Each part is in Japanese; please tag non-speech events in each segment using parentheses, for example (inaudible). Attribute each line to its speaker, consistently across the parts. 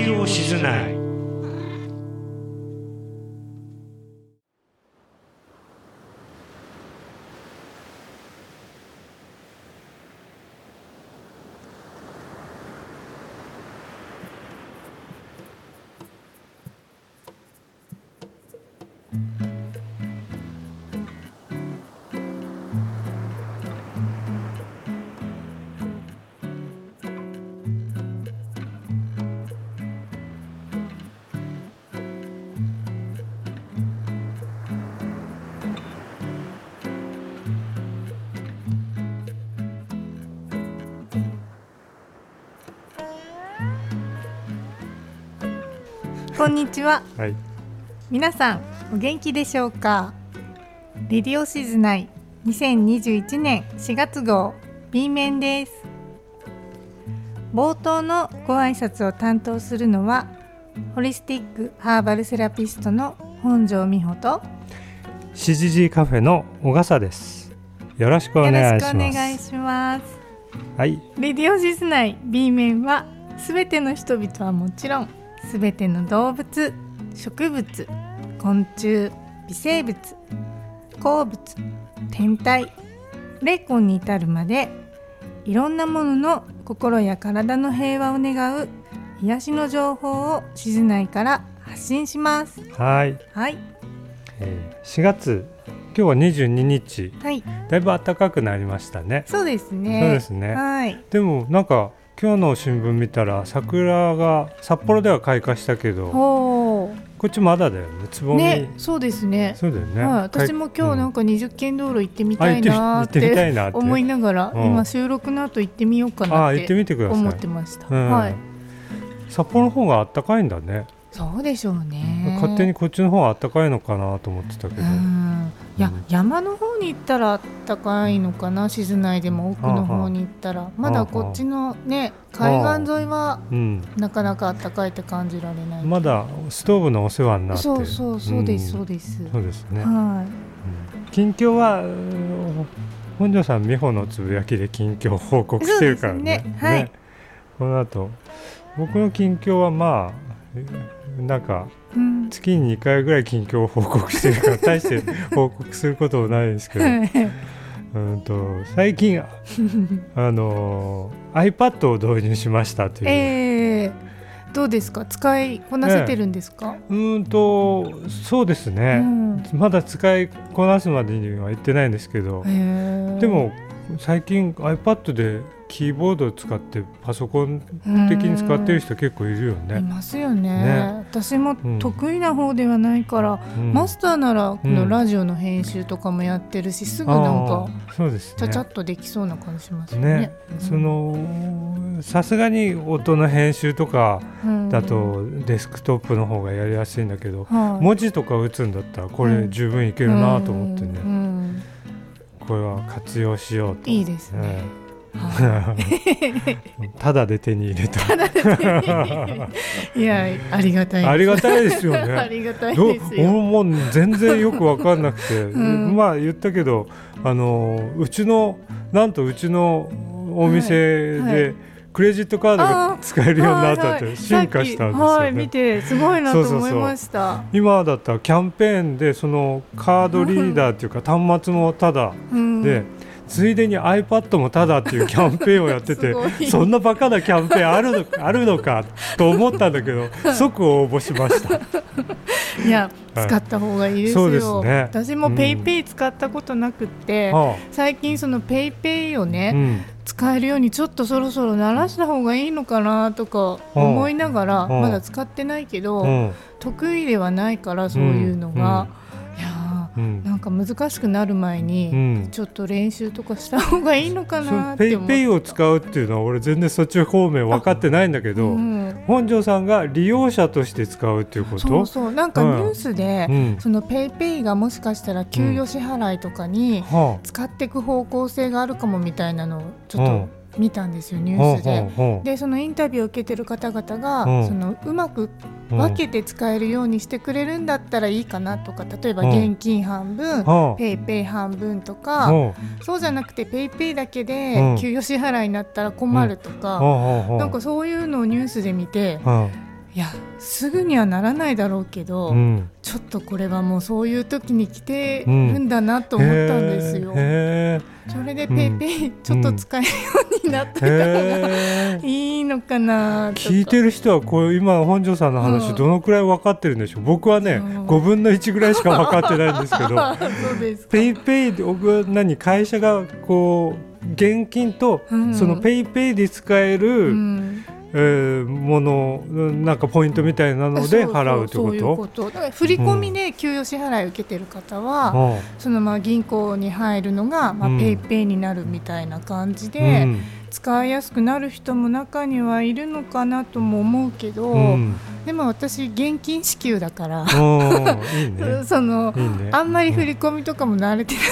Speaker 1: リオ静内
Speaker 2: んにちは。
Speaker 3: はい、
Speaker 2: 皆さんお元気でしょうか？レディオシズナイ2021年4月号 B 面です。冒頭のご挨拶を担当するのはホリスティックハーバルセラピストの本庄美穂と
Speaker 3: CGG カフェの小笠です。よろしくお願いし
Speaker 2: しくお願い
Speaker 3: ます。
Speaker 2: します。
Speaker 3: はい、
Speaker 2: レディオシズナイ B 面はすべての人々はもちろんすべての動物植物昆虫微生物鉱物天体霊魂に至るまでいろんなものの心や体の平和を願う癒しの情報を静内から発信します。
Speaker 3: はい、
Speaker 2: はい。
Speaker 3: えー、4月今日は22日、
Speaker 2: はい。
Speaker 3: だいぶ暖かくなりましたね。
Speaker 2: そうですね。
Speaker 3: そうですね。
Speaker 2: はい。
Speaker 3: でもなんか今日の新聞見たら桜が札幌では開花したけど、
Speaker 2: ほ
Speaker 3: こっちまだだよね。つぼ
Speaker 2: う
Speaker 3: み。
Speaker 2: ねそうですね
Speaker 3: そうだよね。
Speaker 2: はい、私も今日なん
Speaker 3: か、
Speaker 2: か20軒道路行ってみ
Speaker 3: あ
Speaker 2: たいなーっ
Speaker 3: て
Speaker 2: 思いながら
Speaker 3: うん
Speaker 2: 今収録の後行ってみようか
Speaker 3: あ
Speaker 2: なっ
Speaker 3: 行ってみてください。
Speaker 2: 思ってました、
Speaker 3: うん
Speaker 2: はい
Speaker 3: 札幌の方が暖かいんだね。
Speaker 2: そうでしょうね。
Speaker 3: 勝手にこっちの方が暖かいのかなと思ってたけど。
Speaker 2: うん。いや、
Speaker 3: うん。
Speaker 2: 山の方に行ったら暖かいのかな静内でも奥の方に行ったら。まだこっちのね海岸沿いは
Speaker 3: うん。
Speaker 2: なかなか暖かいって感じられない
Speaker 3: まだストーブのお世話になって。
Speaker 2: そうそうそうです、そう
Speaker 3: で
Speaker 2: です、
Speaker 3: そうですね、
Speaker 2: は
Speaker 3: うん。近況はうん本庄さん美穂のつぶやきで近況を報告してるからね。
Speaker 2: ね。はい。
Speaker 3: この後僕の近況はまあえなんか月に2回ぐらい近況を報告してるから大して (laughs) 報告することもないですけど。うんと最近 (laughs) あの iPad を導入しましたという、
Speaker 2: えー、どうですか？使いこなせてるんですか、
Speaker 3: うーんとそうです
Speaker 2: う
Speaker 3: ね、
Speaker 2: ん。
Speaker 3: まだ使いこなすまでには行ってないんですけど、
Speaker 2: へー。
Speaker 3: でも最近 iPad でキーボードを使ってパソコン的に使ってる人結構いるよ
Speaker 2: い
Speaker 3: ね。
Speaker 2: ますよね。
Speaker 3: ね。
Speaker 2: 私も
Speaker 3: うん。
Speaker 2: 得意な方ではないから、
Speaker 3: うん。
Speaker 2: マスターならこ
Speaker 3: うん。
Speaker 2: のラジオの編集とかもやってるし、すぐなんか
Speaker 3: そうですね。
Speaker 2: ちゃちゃっとできそうな感じしますよね。
Speaker 3: ね。そのさすがに音の編集とか
Speaker 2: うん。
Speaker 3: だとデスクトップの方がやりやすいんだけど、
Speaker 2: はい。
Speaker 3: 文字とか打つんだったらこれ
Speaker 2: うん。
Speaker 3: 十分いけるなと思ってね、
Speaker 2: うん。うん
Speaker 3: これは活用しようと。
Speaker 2: いいですね。は
Speaker 3: うん (laughs) ただで手に入れた。(laughs)
Speaker 2: い (laughs) いやありがたい。
Speaker 3: ありがたいですよ
Speaker 2: あ
Speaker 3: ね。
Speaker 2: りがたい
Speaker 3: どう
Speaker 2: ですよ。
Speaker 3: もう全然よく分かんなくて、
Speaker 2: ん
Speaker 3: まあ言ったけどあのうちのなんとうちのお店
Speaker 2: はいは
Speaker 3: でクレジットカードが使えるようになったって進化したんですよ
Speaker 2: さっきはい見
Speaker 3: ね。
Speaker 2: てすごいなと
Speaker 3: そうそうそう。
Speaker 2: 思いました。
Speaker 3: 今だったらキャンペーンでそのカードリーダーっていうか端末もただ
Speaker 2: うん。
Speaker 3: で、ついでに iPad もただっていうキャンペーンをやってて (laughs) そんなバカなキャンペーンあるの (laughs) あるのかと思ったんだけど (laughs) 即応募しました。
Speaker 2: いや、
Speaker 3: はい。
Speaker 2: 使った方がいいですよ。
Speaker 3: すね。
Speaker 2: 私もペイペイ使ったことなくって、
Speaker 3: は
Speaker 2: 最近そのペイペイを
Speaker 3: あ
Speaker 2: ね、
Speaker 3: うん。
Speaker 2: 使えるようにちょっとそろそろ慣らした方がいいのかなとか思いながら、
Speaker 3: うん。
Speaker 2: まだ使ってないけど、
Speaker 3: うん。
Speaker 2: 得意ではないからそういうのが、
Speaker 3: うん。
Speaker 2: ーなんか難しくなる前
Speaker 3: う
Speaker 2: に、
Speaker 3: ん。
Speaker 2: ちょっと練習とかした方がいいのかなって思って。
Speaker 3: ペイペイを使うっていうのは俺全然そっち方面分かってないんだけど、
Speaker 2: うん。
Speaker 3: 本庄さんが利用者として使うっていうこと？
Speaker 2: そうそうなんかニュースで、
Speaker 3: うん。
Speaker 2: そのペイペイがもしかしたら給与支払いとかに
Speaker 3: は
Speaker 2: 使っていく方向性があるかもみたいなのをちょっ
Speaker 3: うん。
Speaker 2: と見たんですよニ
Speaker 3: あ
Speaker 2: ュースで。でそのインタビューを受けてる方々が、
Speaker 3: うん。
Speaker 2: そのうまく
Speaker 3: うん。
Speaker 2: 分けて使えるようにしてくれるんだったらいいかなとか例えば
Speaker 3: うん。
Speaker 2: 現金半分、
Speaker 3: はあ
Speaker 2: ペイペイ半分とか、
Speaker 3: は
Speaker 2: そうじゃなくてペイペイだけ
Speaker 3: うん。
Speaker 2: で給与支払いになったら困るとか、なんかそういうのをニュースで見て、
Speaker 3: は
Speaker 2: やすぐにはならないだろうけど、
Speaker 3: うん、
Speaker 2: ちょっとこれはもうそういう時に来てるんだなと思ったんですよ。
Speaker 3: へ
Speaker 2: それで
Speaker 3: うん。
Speaker 2: ペイペイちょっと使えるようになってた
Speaker 3: ー
Speaker 2: ら、
Speaker 3: へー。
Speaker 2: いいのかなとか。
Speaker 3: 聞いてる人はこう今本庄さんの話
Speaker 2: うん。
Speaker 3: どのくらい分かってるんでしょう？僕はね
Speaker 2: そう。
Speaker 3: 5分の1ぐらいしか分かってないんですけど (laughs) ペイペイで僕は何？会社がこう現金と
Speaker 2: うん。
Speaker 3: そのペイペイで使える、
Speaker 2: うん
Speaker 3: えーものなんかポイントみたいなので払うってこ
Speaker 2: そうそうそういう
Speaker 3: と
Speaker 2: こと。だから振り込みで給与支払いを受けてる方は、
Speaker 3: うん。
Speaker 2: そのまあ銀行に入るのがまあ
Speaker 3: うん。
Speaker 2: ペイペイになるみたいな感じ
Speaker 3: う
Speaker 2: で、
Speaker 3: ん
Speaker 2: 使いやすくなる人も中にはいるのかなとも思うけど、
Speaker 3: うん。
Speaker 2: でも私現金支給だから、(laughs) あんまり振り込みとかも慣れてない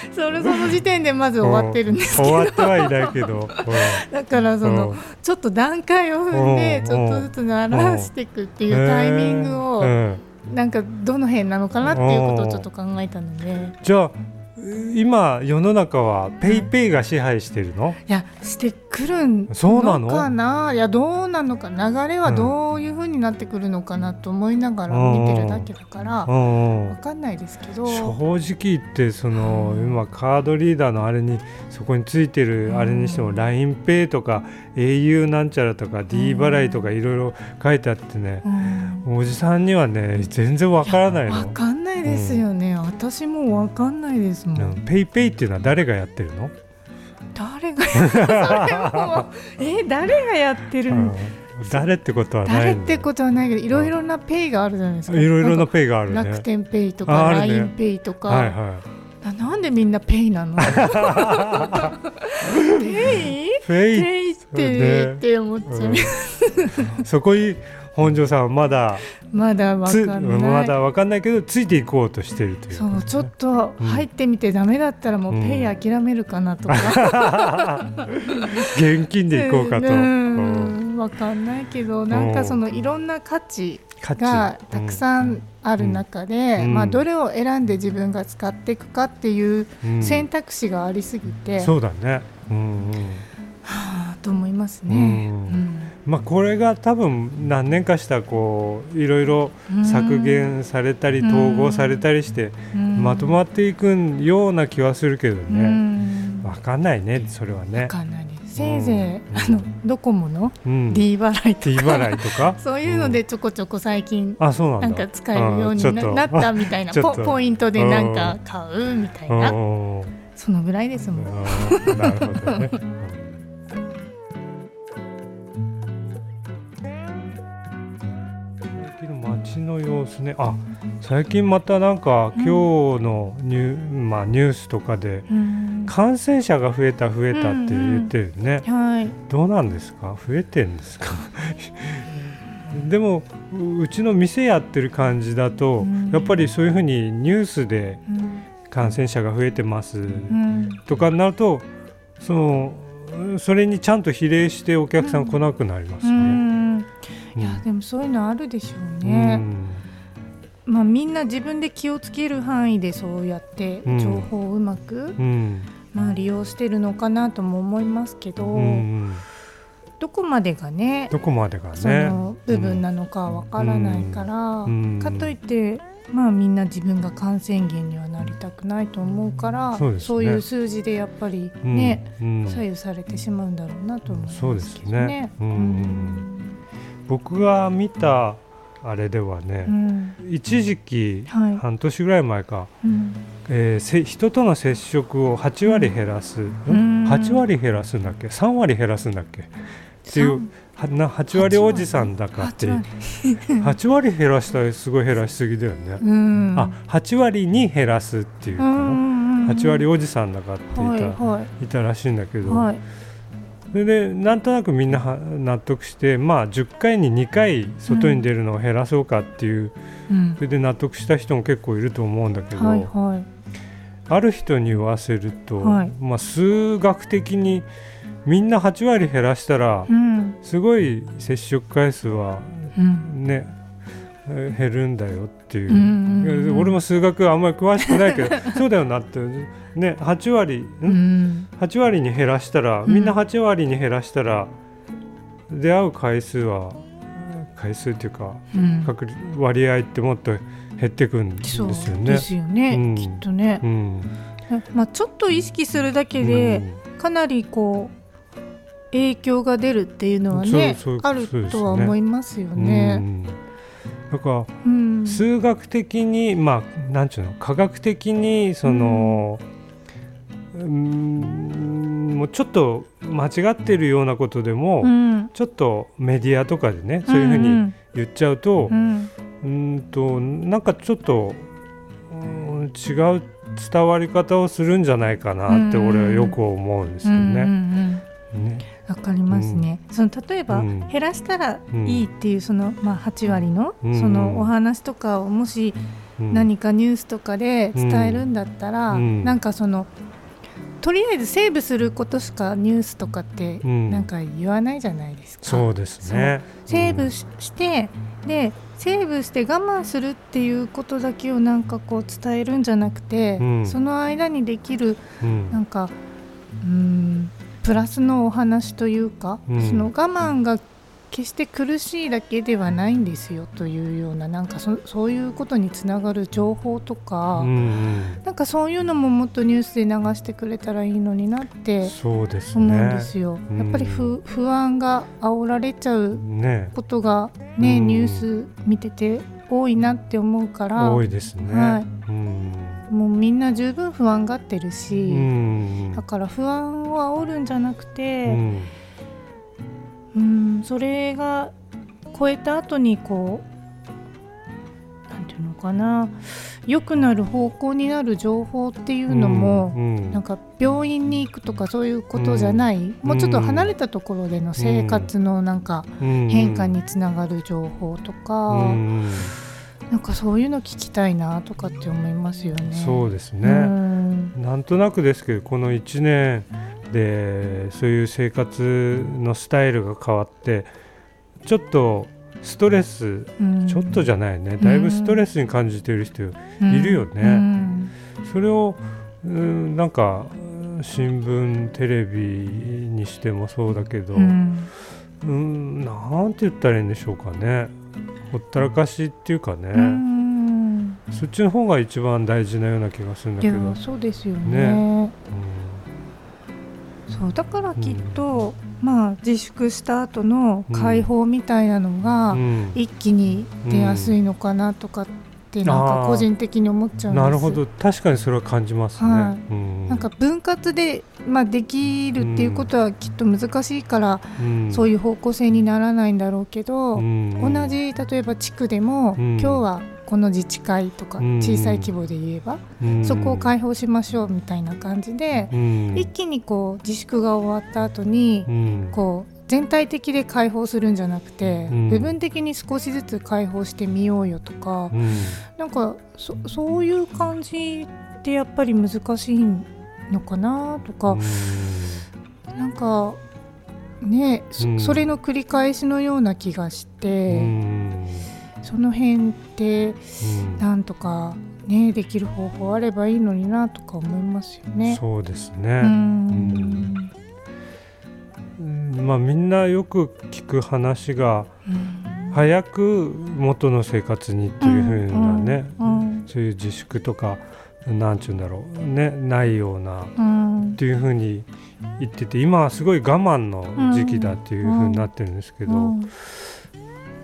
Speaker 2: し (laughs) それその時点でまず終わってるんですけ
Speaker 3: 終
Speaker 2: ど
Speaker 3: わってはいないけど、(laughs)
Speaker 2: だからそのちょっと段階を踏んで
Speaker 3: うん。
Speaker 2: ちょっとずつ慣らしていくっていうタイミング
Speaker 3: う
Speaker 2: を
Speaker 3: ん。
Speaker 2: なんかどの辺なのかなっていうことをちょっと考えたので。
Speaker 3: じゃあ今世の中はペイペイが支配してるの、
Speaker 2: いやしてくるの
Speaker 3: そうなの？
Speaker 2: かないやどうなのか？流れはどういうふうになってくるのかなと思いながら見てるだけだから
Speaker 3: うん
Speaker 2: わかんないですけど。
Speaker 3: 正直言ってその
Speaker 2: うん
Speaker 3: 今カードリーダーのあれにそこについてるあれにしても LINEPay とか au なんちゃらとか D 払いとかいろいろ書いてあってね
Speaker 2: うん。
Speaker 3: おじさんにはね全然わからない
Speaker 2: わ
Speaker 3: の。
Speaker 2: かんないですよね、私もわかんないですもん、
Speaker 3: うん。ペイペイっていうのは誰がやってるの、
Speaker 2: 誰がえ (laughs) 誰がやってる？
Speaker 3: うん。
Speaker 2: の、
Speaker 3: 誰ってことはない
Speaker 2: 誰ってことはないけどいろいろなペイがあるじゃないですか。
Speaker 3: いろいろなペイがあるね。
Speaker 2: 楽天ペイと
Speaker 3: あ
Speaker 2: か
Speaker 3: あるね。
Speaker 2: LINE ペイとか、
Speaker 3: はいは
Speaker 2: ななんでみんなペイなの？(laughs) ペイ？
Speaker 3: い。ペイ？
Speaker 2: ペイって、
Speaker 3: ね。
Speaker 2: って思っちゃう、
Speaker 3: うん。そこに本庄さんはまだ
Speaker 2: まだわ
Speaker 3: つ
Speaker 2: かんない。
Speaker 3: まだわかんないけどついていこうとしてるという
Speaker 2: そうちょっと入ってみてダメだったらもう
Speaker 3: うん
Speaker 2: ペイ諦めるかなとか、(laughs)
Speaker 3: 現金でいこうかと、
Speaker 2: う
Speaker 3: うん。
Speaker 2: んわかんないけどなんかそのいろんな価値がたくさんある中で、
Speaker 3: うん。
Speaker 2: まあ、どれを選んで自分が使っていくかっていう
Speaker 3: うん。
Speaker 2: 選択肢がありすぎて、
Speaker 3: そうだね、うん
Speaker 2: はあと思います
Speaker 3: うん。
Speaker 2: ね。
Speaker 3: うん。まあ、これが多分何年かしたこういろいろ
Speaker 2: うん
Speaker 3: 削減されたり
Speaker 2: うん
Speaker 3: 統合されたりして
Speaker 2: うん。
Speaker 3: まとまっていくような気はするけど
Speaker 2: う
Speaker 3: ね、
Speaker 2: ん。
Speaker 3: わかんないねそれはね。
Speaker 2: わ。かんない。ですせいぜい、
Speaker 3: うん。
Speaker 2: あのドコモの
Speaker 3: うん。
Speaker 2: D 払いとか、
Speaker 3: 払いとか？(laughs)
Speaker 2: そういうのでちょこちょこ最近
Speaker 3: あそうなんだ。
Speaker 2: なんか使えるようにな
Speaker 3: っ
Speaker 2: たみたいな。ポポイントでなんか買うみたいな。
Speaker 3: うん。
Speaker 2: そのぐらいですもん。
Speaker 3: なるほどね。(laughs) 街の様子ね。あ最近またなんか
Speaker 2: うん。
Speaker 3: 今日のニュ,、まあ、ニュースとかで
Speaker 2: うん。
Speaker 3: 感染者が増えた増えたって言ってるね、
Speaker 2: はい。
Speaker 3: どうなんですか？増えてんですか？でもううちの店やってる感じだと、
Speaker 2: うん。
Speaker 3: やっぱりそういうふうにニュースで
Speaker 2: うん。
Speaker 3: 感染者が増えてます
Speaker 2: うん。
Speaker 3: とかになるとそのそれにちゃんと比例してお客さん来なくなります
Speaker 2: う
Speaker 3: ね。
Speaker 2: ん
Speaker 3: うん。
Speaker 2: いやでもそういうのあるでしょう
Speaker 3: う
Speaker 2: ね。
Speaker 3: ん。
Speaker 2: まあみんな自分で気をつける範囲でそうやって
Speaker 3: うん。
Speaker 2: 情報をうまく、
Speaker 3: うん。
Speaker 2: まあ利用してるのかなとも思いますけど、
Speaker 3: うん
Speaker 2: どこまでがね
Speaker 3: どこまでが
Speaker 2: そ
Speaker 3: ね。
Speaker 2: の部分なのかわからないから、
Speaker 3: うん。
Speaker 2: かといってまあみんな自分が感染源にはなりたくないと思うから
Speaker 3: そうね。
Speaker 2: いう数字でやっぱり
Speaker 3: うん。
Speaker 2: ね、
Speaker 3: うん。
Speaker 2: 左右されてしまうんだろうなと思いますけど
Speaker 3: そうですね。うん
Speaker 2: うん
Speaker 3: 僕が見たあれではね、
Speaker 2: うん。
Speaker 3: 一時期、
Speaker 2: はい。
Speaker 3: 半年ぐらい前か、
Speaker 2: うん。
Speaker 3: えーせ人との接触を8割減らす、
Speaker 2: ん。
Speaker 3: ん。8割減らすんだっけ？3割減らすんだっけ？っていうはな8割おじさんだかって
Speaker 2: 8割。(laughs)
Speaker 3: 8割減らしたらすごい減らしすぎだよね、
Speaker 2: うん。
Speaker 3: あ8割に減らすっていうかな、8割おじさんだかっていた,、
Speaker 2: はいはい
Speaker 3: たらしいんだけど、
Speaker 2: はい
Speaker 3: それでなんとなくみんなは納得してまあ10回に2回外に出るのを減らそうかっていう、
Speaker 2: うん。
Speaker 3: それで納得した人も結構いると思うんだけど、
Speaker 2: はいはい。
Speaker 3: ある人に言わせると、
Speaker 2: はい。
Speaker 3: まあ、数学的にみんな8割減らしたら
Speaker 2: うん。
Speaker 3: すごい接触回数は
Speaker 2: うん。
Speaker 3: 減るんだよっていう。
Speaker 2: うんうん
Speaker 3: 俺も数学あんまり詳しくないけど (laughs) そうだよなって。ね8割ん？
Speaker 2: うん。
Speaker 3: 8割に減らしたら
Speaker 2: うん。
Speaker 3: みんな8割に減らしたら出会う回数は回数っていうか、
Speaker 2: うん。
Speaker 3: 確率割合ってもっと減ってくんですよ
Speaker 2: そう
Speaker 3: ね
Speaker 2: で。すよね、
Speaker 3: うん。
Speaker 2: きっとね。
Speaker 3: う、ん、
Speaker 2: まあ、ちょっと意識するだけで、かなりこう影響が出るっていうのはねあるとは思いますよ
Speaker 3: うん。
Speaker 2: ね。
Speaker 3: うんだから
Speaker 2: うん。
Speaker 3: 数学的にまあなんちゅうの？科学的にその、うーん、もうちょっと間違ってるようなことでも、
Speaker 2: うん。
Speaker 3: ちょっとメディアとかでねそういうふうに言っちゃうと
Speaker 2: う、ん。
Speaker 3: うーんとなんかちょっとうーん違う伝わり方をするんじゃないかなって
Speaker 2: うん。
Speaker 3: 俺はよく思うんですよね。
Speaker 2: ん。
Speaker 3: ね
Speaker 2: わかりますね、その例えば、
Speaker 3: うん。
Speaker 2: 減らしたらいいっていうその、まあ、8割の
Speaker 3: うん。
Speaker 2: そのお話とかをもし
Speaker 3: うん。
Speaker 2: 何かニュースとかで伝えるんだったら、
Speaker 3: うん。
Speaker 2: なんかそのとりあえずセーブすることしかニュースとかって
Speaker 3: うん。
Speaker 2: なんか言わないじゃないですか。
Speaker 3: そうですね。
Speaker 2: セーブししてでセーブして我慢するっていうことだけをなんかこう伝えるんじゃなくて、
Speaker 3: うん。
Speaker 2: その間にできる
Speaker 3: うん。
Speaker 2: なんかうんプラスのお話というか、
Speaker 3: うん。
Speaker 2: その我慢が決して苦しいだけではないんですよというようななんかそそういうことにつながる情報とか、
Speaker 3: うんうん。
Speaker 2: なんかそういうのももっとニュースで流してくれたらいいのになって
Speaker 3: そうです
Speaker 2: 思うん
Speaker 3: ね
Speaker 2: で。すよ。
Speaker 3: うん。
Speaker 2: やっぱり不不安が煽られちゃう
Speaker 3: ね
Speaker 2: ことがね、
Speaker 3: うん。
Speaker 2: ニュース見てて多いなって思うから。
Speaker 3: 多いですね。
Speaker 2: はい。
Speaker 3: うん
Speaker 2: もうみんな十分不安がってるし、
Speaker 3: うん。
Speaker 2: だから不安を煽るんじゃなく
Speaker 3: う
Speaker 2: て、
Speaker 3: ん。
Speaker 2: うんそれが超えた後にこうなんていうのかな良くなる方向になる情報っていうのも、
Speaker 3: うん
Speaker 2: なんか病院に行くとかそういうことじゃない、もうちょっと離れたところでの生活のなんか
Speaker 3: うん。
Speaker 2: 変化につながる情報とか、
Speaker 3: うん
Speaker 2: なんかそういうの聞きたいなとかって思いますよね。う
Speaker 3: そうですね。
Speaker 2: ん。
Speaker 3: なんとなくですけどこの1年でそういう生活のスタイルが変わってちょっとストレス
Speaker 2: うん。
Speaker 3: ちょっとじゃないね。だいぶストレスに感じている人いるよね。
Speaker 2: うん。
Speaker 3: それをうんなんかうん新聞テレビにしてもそうだけど、
Speaker 2: う
Speaker 3: うんん、なんて言ったらいいんでしょうかねほったらかしっていうかね、
Speaker 2: うん。
Speaker 3: そっちの方が一番大事なような気がするんだけど、
Speaker 2: そうですよね。そうだからきっと、まあ自粛した後の解放みたいなのが、
Speaker 3: うん。うん。
Speaker 2: 一気に出やすいのかなとかってなんか個人的に思っちゃう
Speaker 3: なるほど。確かにそれは感じますね、
Speaker 2: はい。
Speaker 3: うん。
Speaker 2: なんか分割で、まあ、できるっていうことはきっと難しいから、
Speaker 3: うん。
Speaker 2: そういう方向性にならないんだろうけど、
Speaker 3: うん。
Speaker 2: 同じ例えば地区でも、
Speaker 3: うん。
Speaker 2: 今日はこの自治会とか
Speaker 3: うん。
Speaker 2: 小さい規模で言えば、
Speaker 3: うん。
Speaker 2: そこを開放しましょうみたいな感じで、
Speaker 3: うん。
Speaker 2: 一気にこう自粛が終わった後に、
Speaker 3: うん。
Speaker 2: こう全体的で開放するんじゃなくて、
Speaker 3: うん。
Speaker 2: 部分的に少しずつ開放してみようよとか、
Speaker 3: うん。
Speaker 2: なんかそそういう感じってやっぱり難しいのかなとか、なんかねそ,、
Speaker 3: うん。
Speaker 2: それの繰り返しのような気がし
Speaker 3: う
Speaker 2: て、
Speaker 3: ん。
Speaker 2: その辺って
Speaker 3: うん。
Speaker 2: なんとかねできる方法あればいいのになとか思いますよね。
Speaker 3: そうです
Speaker 2: う
Speaker 3: ね、
Speaker 2: ん。
Speaker 3: うんまあみんなよく聞く話が
Speaker 2: うん。
Speaker 3: 早く元の生活にっていう風なね、
Speaker 2: うん
Speaker 3: そういう自粛とかなんちゅうんだろうねないような
Speaker 2: うん。
Speaker 3: っていう風に言ってて今はすごい我慢の時期だっていう風になってるんですけど、
Speaker 2: うん。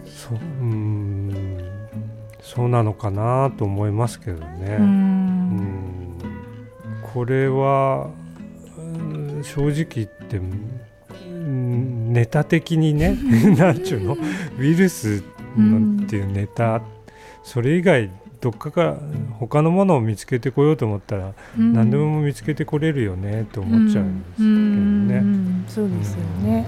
Speaker 3: そううんそうなのかなと思いますけどね。これはうん正直言ってうんネタ的にね (laughs) なんちゅうの？ウイルスなんていうネタ、それ以外どっかから他のものを見つけてこようと思ったら、
Speaker 2: うん。
Speaker 3: 何でも見つけてこれるよねと思っちゃうんですけど
Speaker 2: う
Speaker 3: ね。
Speaker 2: ん。そうですよね。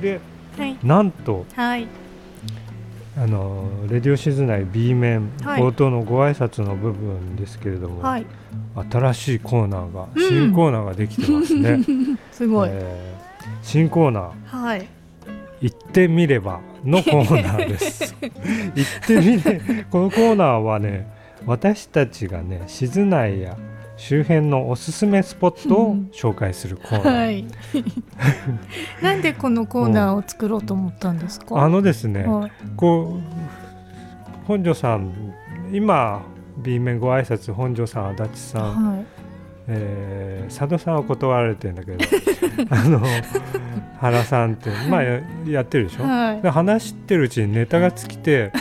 Speaker 3: で
Speaker 2: はい。
Speaker 3: なんと
Speaker 2: はい
Speaker 3: あのレディオシズ内 B 面、
Speaker 2: はい
Speaker 3: 冒頭のご挨拶の部分ですけれども、
Speaker 2: はい
Speaker 3: 新しいコーナーが、
Speaker 2: うん
Speaker 3: 新コーナーができてますね。(laughs)
Speaker 2: すごい。
Speaker 3: えー新コーナー
Speaker 2: はい「
Speaker 3: 行ってみれば」のコーナーです。(laughs) 行ってみれこのコーナーはね私たちがね静内や周辺のおすすめスポットを紹介するコーナー、
Speaker 2: はい。(laughs) なんでこのコーナーを作ろうと思ったんですか？
Speaker 3: あのですね、
Speaker 2: はい
Speaker 3: こう本庄さん今 B 面ご挨拶本庄さん足立さん、
Speaker 2: はい。
Speaker 3: えー佐渡さんは断られてるんだけど (laughs) あの原さんってまあややってるでしょ、
Speaker 2: はい。
Speaker 3: で話してるうちにネタが尽きて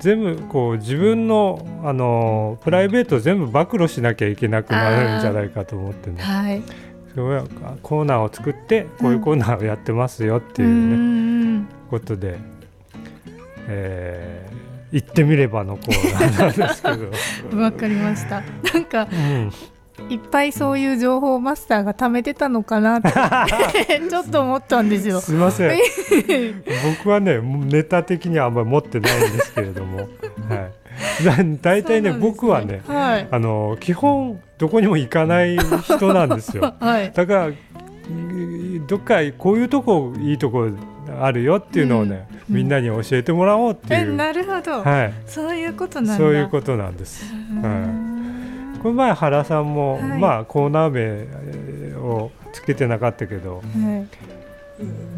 Speaker 3: 全部こう自分のあのプライベートを全部暴露しなきゃいけなくなるんじゃないかと思ってね。
Speaker 2: はい。
Speaker 3: コーナーを作ってこういうコーナーをやってますよって
Speaker 2: う
Speaker 3: いうね、
Speaker 2: ん。
Speaker 3: ことで、えー言ってみればのコーナーなんですけど、(laughs)
Speaker 2: わかりました。なんか
Speaker 3: うん、
Speaker 2: いっぱいそういう情報をマスターが貯めてたのかなって (laughs) ちょっと思ったんですよ。
Speaker 3: すいません (laughs) 僕はねネタ的にはあんまり持ってないんですけれども、(laughs) はい、だ大体ね
Speaker 2: そうなんです
Speaker 3: 僕はね
Speaker 2: はい。
Speaker 3: あの基本どこにも行かない人なんですよ
Speaker 2: はい。
Speaker 3: だからうんどっかこういうとこいいとこあるよっていうのをね、
Speaker 2: うん
Speaker 3: みんなに教えてもらおうって
Speaker 2: え、
Speaker 3: いう、
Speaker 2: なるほど。
Speaker 3: はい、
Speaker 2: そういうことなんだ。
Speaker 3: そういうことなんです。
Speaker 2: う
Speaker 3: はい
Speaker 2: ん
Speaker 3: この前原さんも、
Speaker 2: はい。
Speaker 3: まあコーナー名えーをつけてなかったけど
Speaker 2: は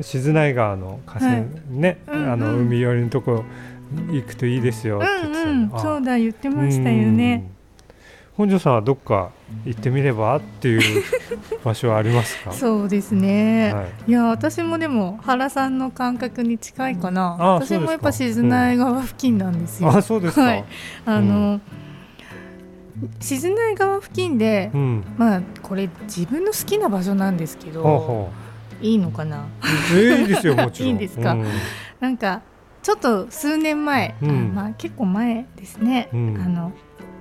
Speaker 2: い。
Speaker 3: 静内川の河川、
Speaker 2: はい。
Speaker 3: ね、
Speaker 2: うん
Speaker 3: あの
Speaker 2: うん
Speaker 3: 海寄りのとこ行くといいですよって言ってた
Speaker 2: うん。うん、
Speaker 3: あ。
Speaker 2: そうだ言ってましたよね。
Speaker 3: うん。本庄さんはどっか行ってみればっていう (laughs) 場所はありますか？
Speaker 2: そうですね。
Speaker 3: はい。
Speaker 2: いや私もでも原さんの感覚に近いかな。
Speaker 3: あ
Speaker 2: 私もやっぱ静内川付近なんですよ。
Speaker 3: あそうですか、
Speaker 2: はい。あの、静内川付近で、
Speaker 3: うん。
Speaker 2: まあこれ自分の好きな場所なんですけど、
Speaker 3: ほうほ
Speaker 2: いいのかな？
Speaker 3: うえーいいですよ (laughs) もちろん。
Speaker 2: いいんですか？
Speaker 3: うん。
Speaker 2: なんかちょっと数年前、
Speaker 3: うん。
Speaker 2: あまあ結構前ですね。
Speaker 3: うん。
Speaker 2: あの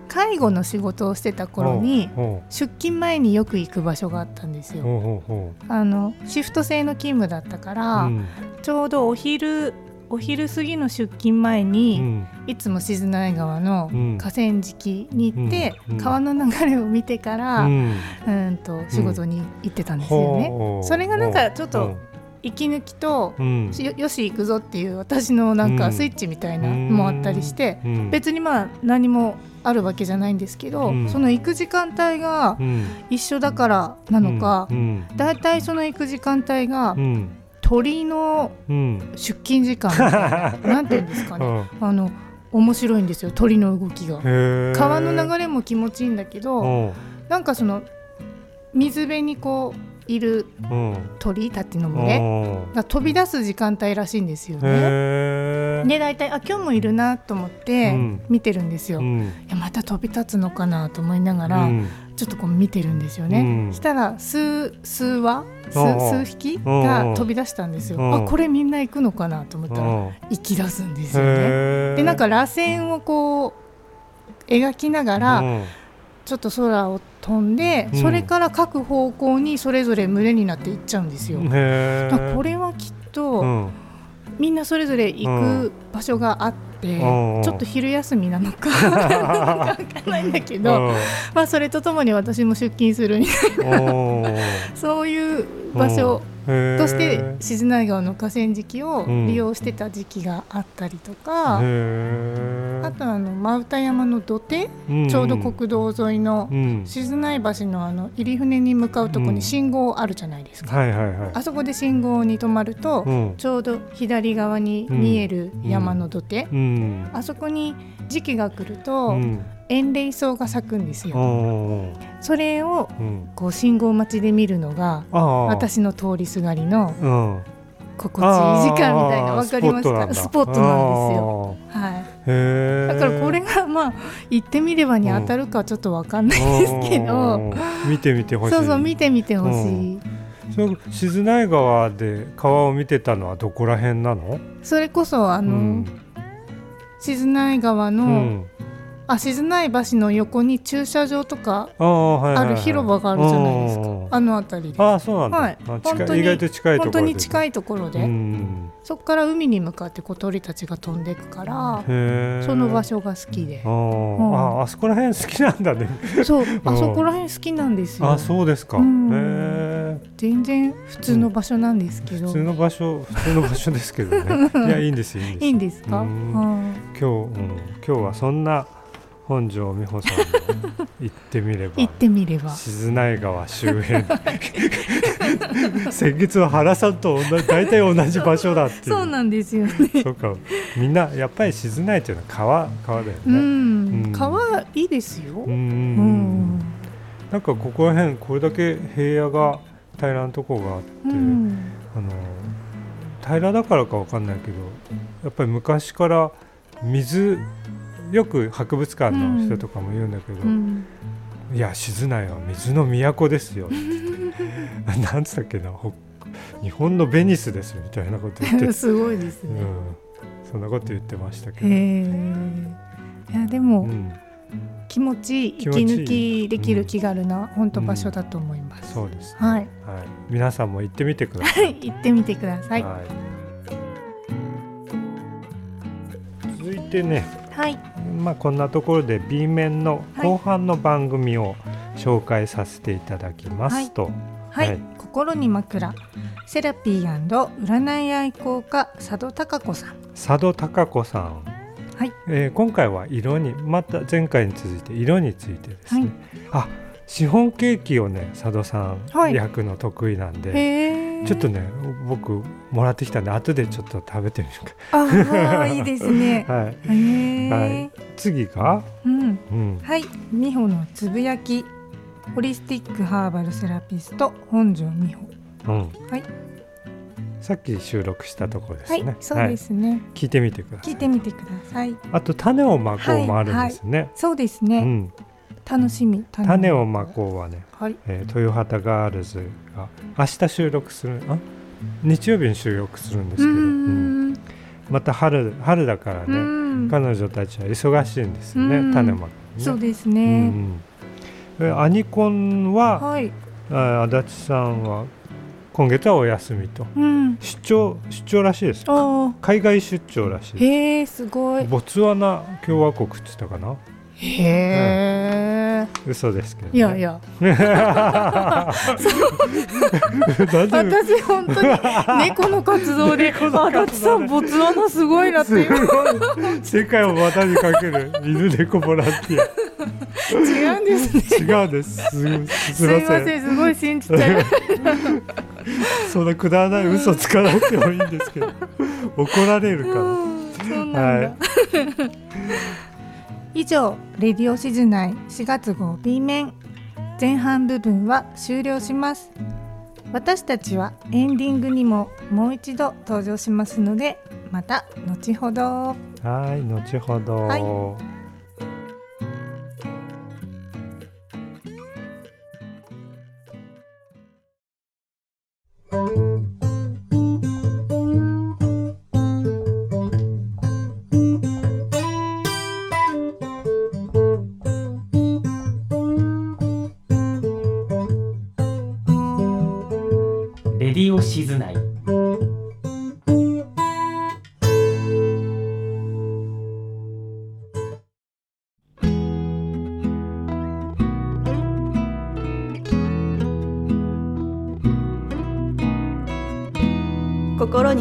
Speaker 2: 介護の仕事をしてた頃に
Speaker 3: ほ
Speaker 2: 出勤前によく行く場所があったんですよ。あのシフト制の勤務だったか
Speaker 3: う
Speaker 2: ら、
Speaker 3: うん。
Speaker 2: ちょうどお昼お昼過ぎの出勤前
Speaker 3: う
Speaker 2: に、
Speaker 3: ん。
Speaker 2: いつも静内川の
Speaker 3: うん。
Speaker 2: 河川敷に行って、
Speaker 3: うん。うん。
Speaker 2: 川の流れを見てから、
Speaker 3: う
Speaker 2: うん、
Speaker 3: ん
Speaker 2: と仕事に行ってたんですよね。それがなんかちょっと息抜きと、よよし行くぞっていう私のなん
Speaker 3: うん。
Speaker 2: かスイッチみたいなのもあったりして、
Speaker 3: うん。
Speaker 2: 別にまあ何もあるわけじゃないんですけど、
Speaker 3: うん。
Speaker 2: その行く時間帯が
Speaker 3: うん。
Speaker 2: 一緒だからなのか、
Speaker 3: うん。
Speaker 2: だいたいその行く時間帯が
Speaker 3: うん
Speaker 2: 鳥の
Speaker 3: うん。
Speaker 2: 出勤時間みたいな。(laughs) なんていうんですかね、
Speaker 3: うん。
Speaker 2: あの面白いんですよ鳥の動きが。川の流れも気持ちいいんだけど、
Speaker 3: うん。
Speaker 2: なんかその水辺にこういる
Speaker 3: うん。
Speaker 2: 鳥たちの
Speaker 3: う
Speaker 2: 群れ
Speaker 3: ん。
Speaker 2: が飛び出す時間帯らしいんですよね。で大体あ今日もいるなと思って
Speaker 3: うん。
Speaker 2: 見てるんですよ。い
Speaker 3: うん。
Speaker 2: やまた飛び立つのかなと思いながら、
Speaker 3: うん
Speaker 2: ちょっとこう見てるんですよね。
Speaker 3: うん。
Speaker 2: したら数数羽数数匹
Speaker 3: うん
Speaker 2: が飛び出したんですよ。
Speaker 3: うん
Speaker 2: あこれみんな行くのかなと思ったら
Speaker 3: うん
Speaker 2: 行き出すんですよね。でなんか螺旋をこう描きながら、
Speaker 3: うん。
Speaker 2: ちょっと空を飛んで、
Speaker 3: うん。
Speaker 2: それから各方向にそれぞれ群れになっていっちゃうんですよ。これはきっと、
Speaker 3: うん。
Speaker 2: みんなそれぞれ行く場所があって、
Speaker 3: うん
Speaker 2: ちょっと昼休みなのか (laughs) わかんないんだけど、まあそれとともに私も出勤するみたい
Speaker 3: うん
Speaker 2: なそういう場所として静内川の河川敷を
Speaker 3: うん。
Speaker 2: 利用してた時期があったりとか、あとあの真歌山の土手、
Speaker 3: うん
Speaker 2: ちょうど国道沿いの
Speaker 3: うん。
Speaker 2: 静内橋のあの入船に向かうとこ
Speaker 3: うん。
Speaker 2: に信号あるじゃないですか、
Speaker 3: はいはいはい。
Speaker 2: あそこで信号に止まると、
Speaker 3: うん。
Speaker 2: ちょうど左側に見える山の土手、
Speaker 3: うん。
Speaker 2: あそこに時期が来ると、
Speaker 3: うん。
Speaker 2: 塩嶺草が咲くんです
Speaker 3: う
Speaker 2: よ、
Speaker 3: ん
Speaker 2: それを
Speaker 3: うん。
Speaker 2: こう信号待ちで見るのが私の通りすがりの
Speaker 3: うん。
Speaker 2: 心地いい時間みたいな。わかりますか？スポットなんですよ。
Speaker 3: あ
Speaker 2: はい。だからこれがまあ行ってみればに当たるかちょっとわかんないですけど。
Speaker 3: うん。見てみてほしい。
Speaker 2: そうそう見てみてほしい
Speaker 3: そう静内川で川を見てたのはどこら辺なの？
Speaker 2: それこそあの、
Speaker 3: うん。
Speaker 2: 静内川の、
Speaker 3: うん。
Speaker 2: あ静内橋の横に駐車場とか
Speaker 3: あ
Speaker 2: る広場があるじゃないですか、
Speaker 3: うん。
Speaker 2: あの辺りで。
Speaker 3: ああそうなんだ、
Speaker 2: はい。
Speaker 3: 意外と近いところ
Speaker 2: 本当に近
Speaker 3: い
Speaker 2: いところで、
Speaker 3: うん
Speaker 2: そこから海に向かって小鳥たちが飛んでいくからその場所が好きで。
Speaker 3: あー、ああそこら辺好きなんだね。
Speaker 2: そう。あそこら辺好きなんですよ。
Speaker 3: あそうですか、
Speaker 2: うん。全然普通の場所なんですけど、
Speaker 3: 普通の場所普通の場所ですけどね。(laughs) いやいいんですよいいんです。
Speaker 2: いいんですか、
Speaker 3: うん。
Speaker 2: は
Speaker 3: 今日、うん、今日はそんな本庄美穂さんも行ってみれば
Speaker 2: 行ってみれば。
Speaker 3: 静内川周辺。先月は原さんと同じ大体同じ場所だって
Speaker 2: そうなんですよね。
Speaker 3: そうか。みんなやっぱり静内っていうのは川川だよ
Speaker 2: う
Speaker 3: ね
Speaker 2: ん、
Speaker 3: うん。
Speaker 2: 川いいですよ。
Speaker 3: うん。
Speaker 2: うん。
Speaker 3: なんかここら辺これだけ平野が平らなとこがあって、
Speaker 2: うん。
Speaker 3: あの平らだからかわかんないけどやっぱり昔から水よく博物館の人とかも言うんだけど、
Speaker 2: うん。
Speaker 3: いや静内は水の都ですよ。ってなんつったっけなほ日本のベニスですみたいなこと言って。て、(laughs)
Speaker 2: すごいですね、
Speaker 3: うん、そんなこと言ってましたけ
Speaker 2: へ
Speaker 3: ど、
Speaker 2: えいやでも、
Speaker 3: うん、
Speaker 2: 気持ちいい息抜きできる気軽な本当場所だと思います、
Speaker 3: そうです、
Speaker 2: はい。
Speaker 3: はい、皆さんも行ってみてください。
Speaker 2: 行ってみてください。
Speaker 3: はい。続いてね、
Speaker 2: はい
Speaker 3: まあ、こんなところで B 面の後半の番組を紹介させていただきますと、
Speaker 2: はい、
Speaker 3: はい。
Speaker 2: 心に枕。セラピー占い愛好家佐渡孝子さん。
Speaker 3: 佐渡孝子さん、
Speaker 2: はい。
Speaker 3: えー今回は色にまた前回に続いて色についてですね、
Speaker 2: はい。
Speaker 3: あシフォンケーキをね佐渡さん
Speaker 2: はい。
Speaker 3: 焼くの得意なんで、
Speaker 2: へえ。
Speaker 3: ちょっとね僕もらってきたんで後でちょっと食べてみる
Speaker 2: ああいいですね。
Speaker 3: か、(laughs) はい、はい。次が、
Speaker 2: うん。
Speaker 3: うん、
Speaker 2: はい。美穂のつぶやき。ホリスティックハーバルセラピスト本庄美穂。
Speaker 3: うん。
Speaker 2: はい。
Speaker 3: さっき収録したところです
Speaker 2: はい
Speaker 3: ね、
Speaker 2: そうですね、
Speaker 3: 聞いてみてください。
Speaker 2: 聞いてみてください。
Speaker 3: あと種をまこうもあるんですね、
Speaker 2: そうですね、
Speaker 3: うん、
Speaker 2: 楽しみ
Speaker 3: 種をまこうはね、
Speaker 2: はい。
Speaker 3: えー豊畑ガールズが明日収録するあ日曜日に収録するんです
Speaker 2: う
Speaker 3: けど、うん
Speaker 2: ん
Speaker 3: また春春だから
Speaker 2: う
Speaker 3: ね、
Speaker 2: ん。
Speaker 3: 彼女たちは忙しいんですよね、
Speaker 2: うん。
Speaker 3: 種まくね。
Speaker 2: そうです
Speaker 3: うん
Speaker 2: ね、
Speaker 3: うん。えアニコンは、
Speaker 2: はい。
Speaker 3: あ足立さんは今月はお休みと。
Speaker 2: うん。
Speaker 3: 出張出張らしいです
Speaker 2: あ
Speaker 3: 海外出張らし
Speaker 2: ー
Speaker 3: い
Speaker 2: へえすごい。
Speaker 3: ボツワナ共和国って言ったかな？
Speaker 2: へえ、
Speaker 3: 嘘ですけど、ね、
Speaker 2: いやいや。(laughs) 私本当に猫の活動で足立さんボツワナすごいなって
Speaker 3: 世界を股にかける犬猫ボランティ
Speaker 2: 違うんですね。
Speaker 3: ア違うんです。すす
Speaker 2: すいま
Speaker 3: せん
Speaker 2: すごい信じちゃい
Speaker 3: そんなくだらない嘘つかなくてもいいんですけど。怒られる
Speaker 2: た
Speaker 3: か
Speaker 2: うんそ
Speaker 3: はい
Speaker 2: 以上レディオシズ内4月号 B 面。前半部分は終了します。私たちはエンディングにももう一度登場しますのでまた後ほど。
Speaker 3: らはい後ほど、
Speaker 2: はい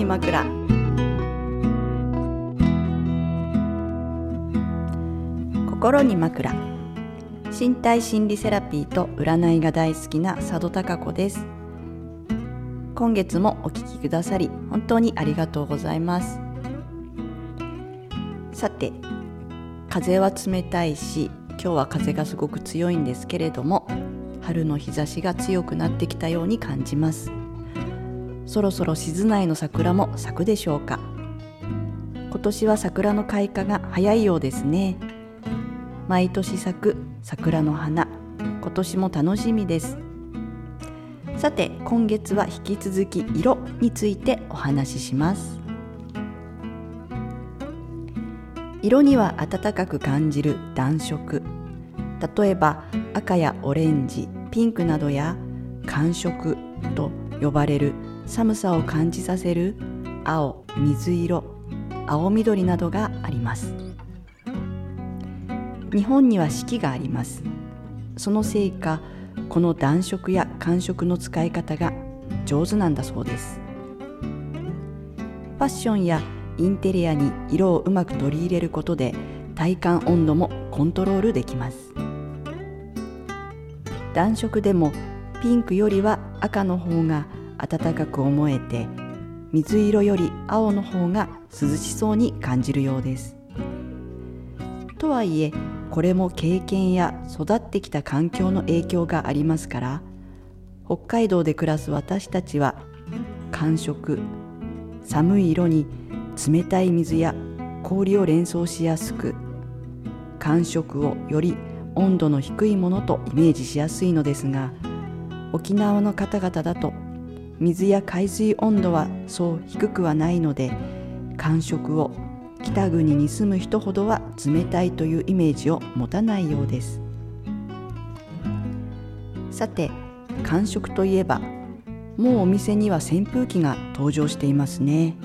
Speaker 4: 枕。心に枕。身体心理セラピーと占いが大好きな佐渡孝子です。今月もお聞きくださり本当にありがとうございます。さて風は冷たいし今日は風がすごく強いんですけれども春の日差しが強くなってきたように感じます。そろそろ静内の桜も咲くでしょうか。今年は桜の開花が早いようですね。毎年咲く桜の花今年も楽しみです。さて今月は引き続き色についてお話しします。色には暖かく感じる暖色。例えば赤やオレンジピンクなどや寒色と呼ばれる寒さを感じさせる青水色青緑などがあります。日本には四季があります。そのせいかこの暖色や寒色の使い方が上手なんだそうです。ファッションやインテリアに色をうまく取り入れることで体感温度もコントロールできます。暖色でもピンクよりは赤の方が暖かく思えて水色より青の方が涼しそうに感じるようです。とはいえこれも経験や育ってきた環境の影響がありますから北海道で暮らす私たちは寒色寒い色に冷たい水や氷を連想しやすく寒色をより温度の低いものとイメージしやすいのですが沖縄の方々だと水や海水温度はそう低くはないので寒色を北国に住む人ほどは冷たいというイメージを持たないようです。さて寒色といえばもうお店には扇風機が登場していますね。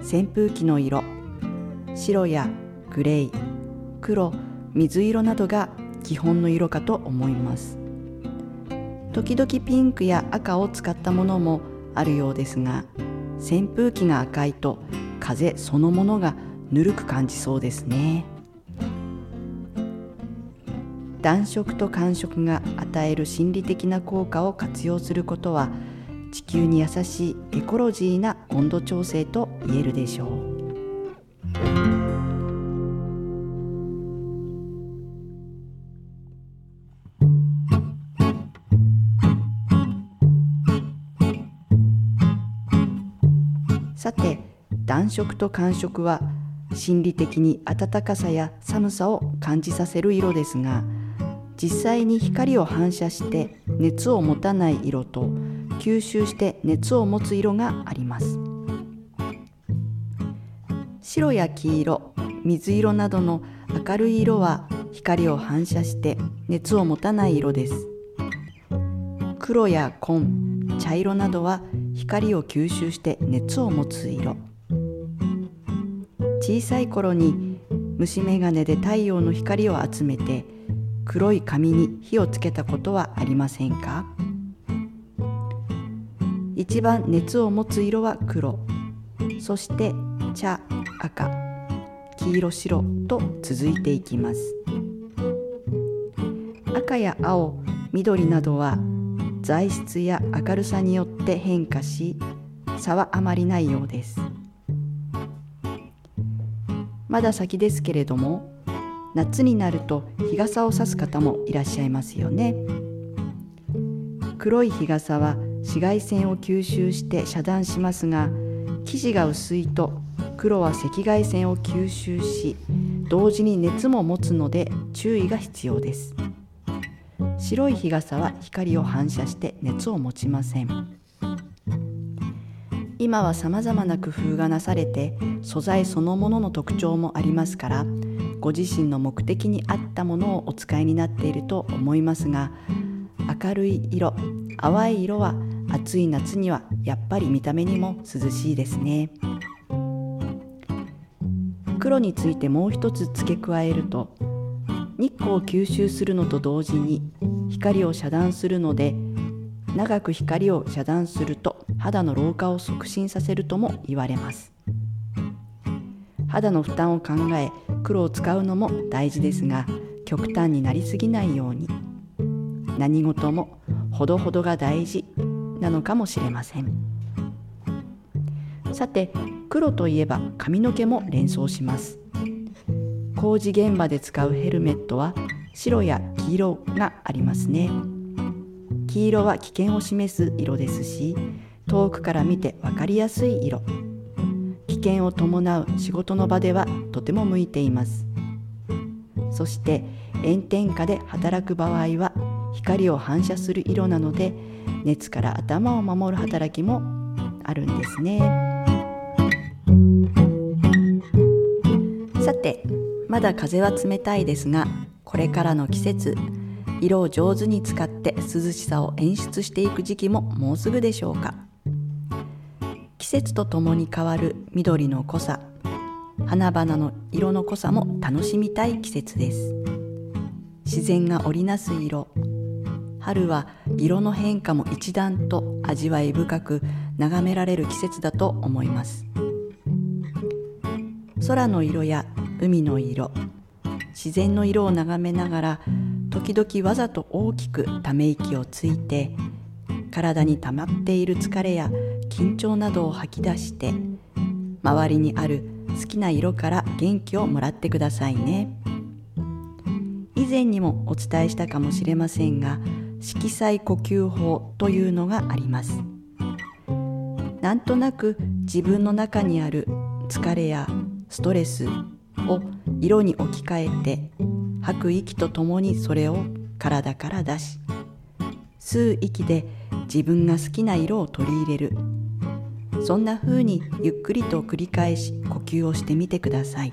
Speaker 4: 扇風機の色白やグレー黒水色などが基本の色かと思います。時々ピンクや赤を使ったものもあるようですが扇風機が赤いと風そのものがぬるく感じそうですね。暖色と寒色が与える心理的な効果を活用することは地球に優しいエコロジーな温度調整と言えるでしょう。暖色と寒色は心理的に暖かさや寒さを感じさせる色ですが実際に光を反射して熱を持たない色と吸収して熱を持つ色があります。白や黄色水色などの明るい色は光を反射して熱を持たない色です。黒や紺茶色などは光を吸収して熱を持つ色。小さい頃に虫眼鏡で太陽の光を集めて黒い紙に火をつけたことはありませんか？一番熱を持つ色は黒。そして茶赤。黄色白と続いていきます。赤や青緑などは材質や明るさによって変化し差はあまりないようです。まだ先ですけれども夏になると日傘を差す方もいらっしゃいますよね。黒い日傘は紫外線を吸収して遮断しますが生地が薄いと黒は赤外線を吸収し同時に熱も持つので注意が必要です。白い日傘は光を反射して熱を持ちません。今はさまざまな工夫がなされて素材そのものの特徴もありますからご自身の目的に合ったものをお使いになっていると思いますが明るい色淡い色は暑い夏にはやっぱり見た目にも涼しいですね。黒についてもう一つ付け加えると日光を吸収するのと同時に光を遮断するので長く光を遮断すると肌の老化を促進させるとも言われます。肌の負担を考え黒を使うのも大事ですが極端になりすぎないように。何事もほどほどが大事なのかもしれません。さて黒といえば髪の毛も連想します。工事現場で使うヘルメットは白や黄色がありますね。黄色は危険を示す色ですし遠くから見て分かりやすい色。危険を伴う仕事の場ではとても向いています。そして炎天下で働く場合は光を反射する色なので熱から頭を守る働きもあるんですね。さてまだ風は冷たいですがこれからの季節色を上手に使って涼しさを演出していく時期ももうすぐでしょうか。季節とともに変わる緑の濃さ。花々の色の濃さも楽しみたい季節です。自然が織りなす色。春は色の変化も一段と味わい深く眺められる季節だと思います。空の色や海の色。自然の色を眺めながら時々わざと大きくため息をついて体に溜まっている疲れや緊張などを吐き出して周りにある好きな色から元気をもらってくださいね。以前にもお伝えしたかもしれませんが色彩呼吸法というのがあります。なんとなく自分の中にある疲れやストレスを色に置き換えて吐く息とともにそれを体から出し吸う息で自分が好きな色を取り入れる。そんな風にゆっくりと繰り返し呼吸をしてみてください。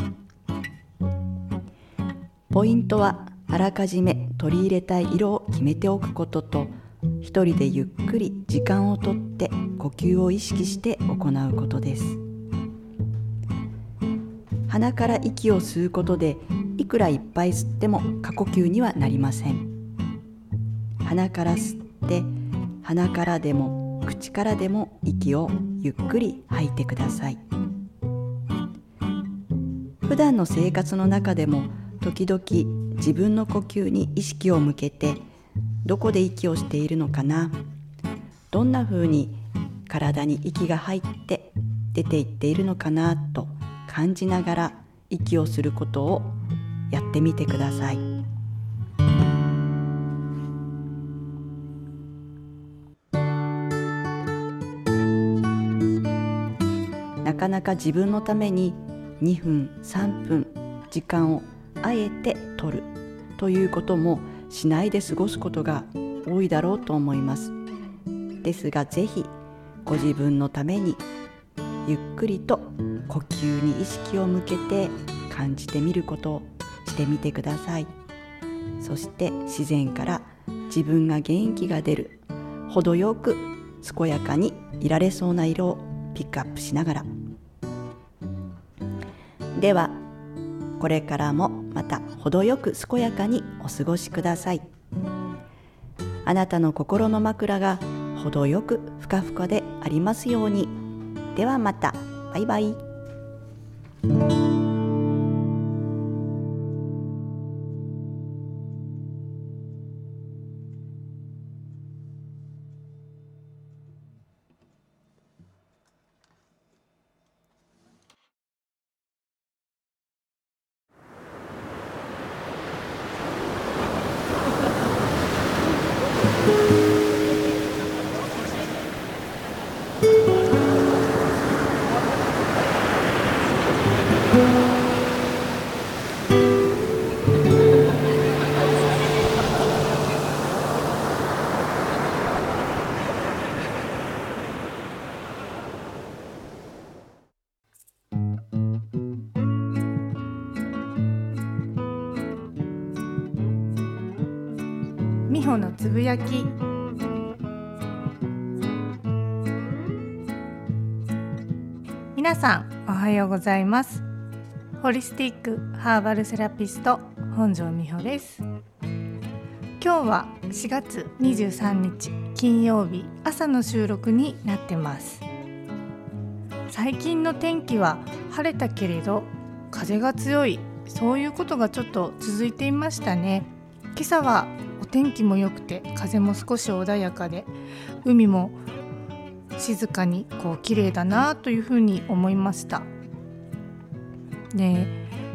Speaker 4: ポイントはあらかじめ取り入れたい色を決めておくことと一人でゆっくり時間をとって呼吸を意識して行うことです。鼻から息を吸うことでいくらいっぱい吸っても過呼吸にはなりません。鼻から吸って鼻からでも口からでも息をゆっくり吐いてください。普段の生活の中でも時々自分の呼吸に意識を向けてどこで息をしているのかなどんな風に体に息が入って出ていっているのかなと感じながら息をすることをやってみてください。なかなか自分のために2分3分時間をあえて取るということもしないで過ごすことが多いだろうと思います。ですがぜひご自分のためにゆっくりと呼吸に意識を向けて感じてみることをしてみてください。そして自然から自分が元気が出る程よく健やかにいられそうな色をピックアップしながらではこれからもまた程よく健やかにお過ごしください。あなたの心の枕が程よくふかふかでありますように。ではまた。バイバイ。
Speaker 2: き皆さんおはようございます。ホリスティックハーバルセラピスト本庄美穂です。今日は4月23日金曜日朝の収録になってます。最近の天気は晴れたけれど風が強い。そういうことがちょっと続いていましたね。今朝は天気も良くて風も少し穏やかで海も静かにこう綺麗だなというふうに思いましたで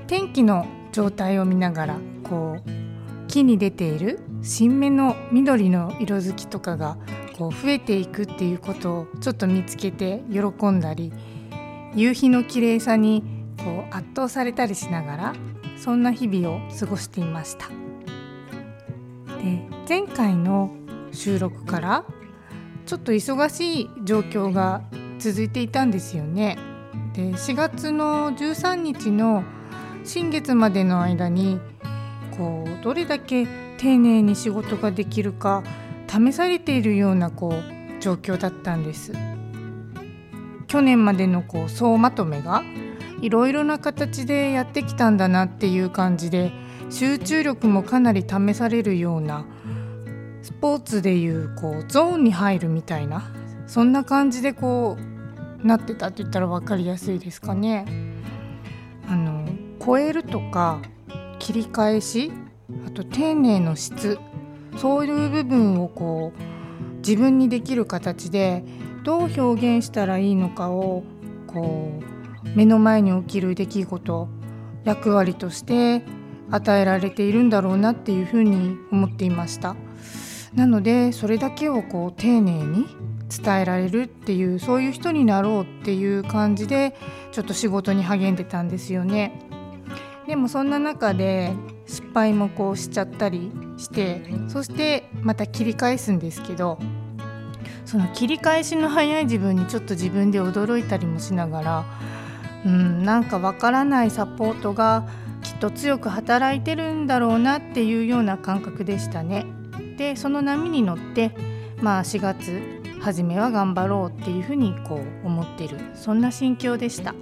Speaker 2: 天気の状態を見ながらこう木に出ている新芽の緑の色づきとかがこう増えていくっていうことをちょっと見つけて喜んだり夕日の綺麗さにこう圧倒されたりしながらそんな日々を過ごしていました。で前回の収録からちょっと忙しい状況が続いていたんですよね。で4月の13日の新月までの間にこうどれだけ丁寧に仕事ができるか試されているようなこう状況だったんです。去年までのこう総まとめがいろいろな形でやってきたんだなっていう感じで集中力もかなり試されるようなスポーツでいうこうゾーンに入るみたいなそんな感じでこうなってたって言ったら分かりやすいですかね。あの超えるとか切り返しあと丁寧の質そういう部分をこう自分にできる形でどう表現したらいいのかをこう目の前に起きる出来事役割として与えられているんだろうなっていうふうに思っていました。なのでそれだけをこう丁寧に伝えられるっていうそういう人になろうっていう感じでちょっと仕事に励んでたんですよね。でもそんな中で失敗もこうしちゃったりしてそしてまた切り返すんですけどその切り返しの早い自分にちょっと自分で驚いたりもしながらうんなんかわからないサポートがと強く働いてるんだろうなっていうような感覚でしたね。でその波に乗ってまあ4月初めは頑張ろうっていうふうにこう思ってるそんな心境でした。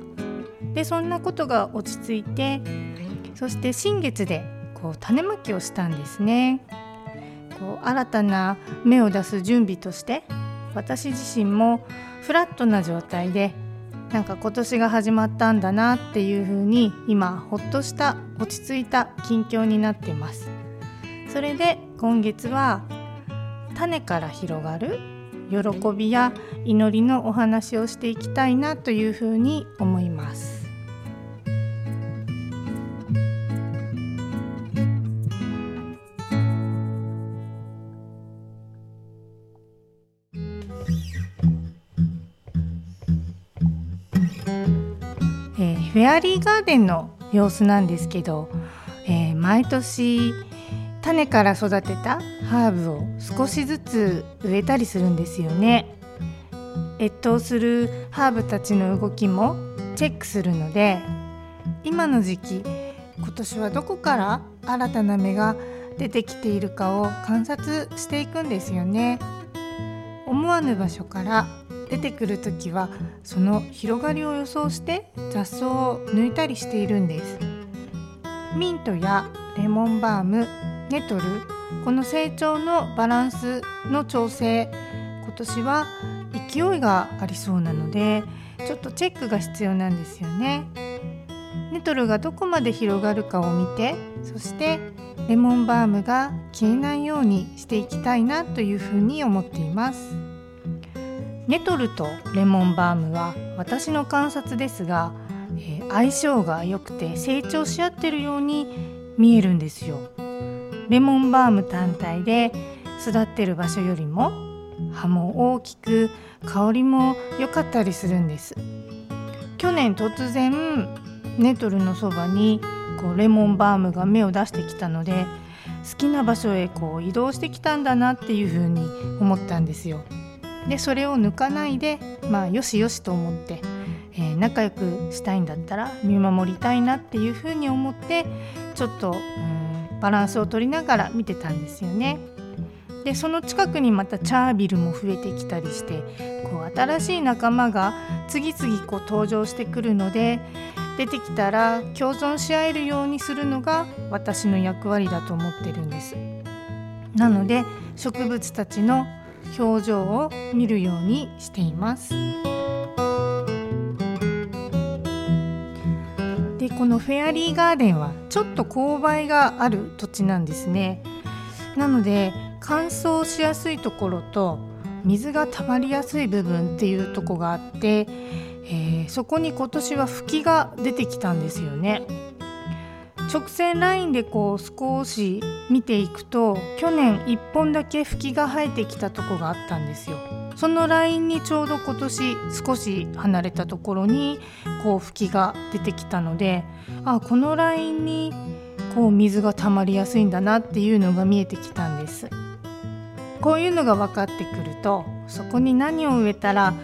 Speaker 2: でそんなことが落ち着いてそして新月でこう種まきをしたんですね。こう新たな芽を出す準備として私自身もフラットな状態でなんか今年が始まったんだなっていう風に今ほっとした落ち着いた近況になってます。それで今月は種から広がる喜びや祈りのお話をしていきたいなというふうに思います。フェアリーガーデンの様子なんですけど、えー毎年種から育てたハーブを少しずつ植えたりするんですよね。越冬するハーブたちの動きもチェックするので今の時期今年はどこから新たな芽が出てきているかを観察していくんですよね。思わぬ場所から出てくる時はその広がりを予想して雑草を抜いたりしているんです。ミントやレモンバームネトルこの成長のバランスの調整今年は勢いがありそうなのでちょっとチェックが必要なんですよね。ネトルがどこまで広がるかを見てそしてレモンバームが消えないようにしていきたいなというふうに思っています。ネトルとレモンバームは私の観察ですが、えー相性が良くて成長し合ってるように見えるんですよ。レモンバーム単体で育ってる場所よりも葉も大きく香りも良かったりするんです。去年突然ネトルのそばにこうレモンバームが芽を出してきたので好きな場所へこう移動してきたんだなっていうふうに思ったんですよ。でそれを抜かないでまあよしよしと思って、えー仲良くしたいんだったら見守りたいなっていうふうに思ってちょっと、うん、バランスを取りながら見てたんですよね。でその近くにまたチャービルも増えてきたりしてこう新しい仲間が次々こう登場してくるので出てきたら共存し合えるようにするのが私の役割だと思ってるんです。なので植物たちの表情を見るようにしています。でこのフェアリーガーデンはちょっと勾配がある土地なんですね。なので乾燥しやすいところと水が溜まりやすい部分っていうとこがあって、えーそこに今年は吹きが出てきたんですよね。直線ラインでこう少し見ていくと去年1本だけ吹きが生えてきたとこがあったんですよ。そのラインにちょうど今年少し離れたところにこう吹きが出てきたのであこのラインにこう水が溜まりやすいんだなっていうのが見えてきたんです。こういうのが分かってくるとそこに何を植えたら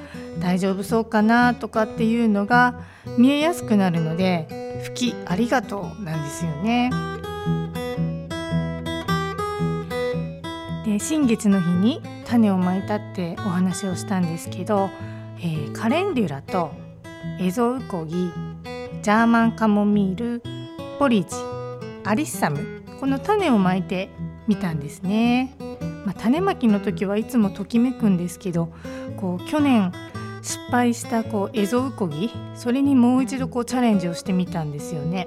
Speaker 2: 大丈夫そうかなとかっていうのが見えやすくなるので「吹きありがとう」なんですよね。で新月の日に種をまいたってお話をしたんですけど、えーカレンデュラとエゾウコギジャーマンカモミールポリジアリッサムこの種をまいてみたんですね。まあ、種まきの時はいつもときめくんですけどこう去年失敗したこうエゾウコギ？それにもう一度こうチャレンジをしてみたんですよね。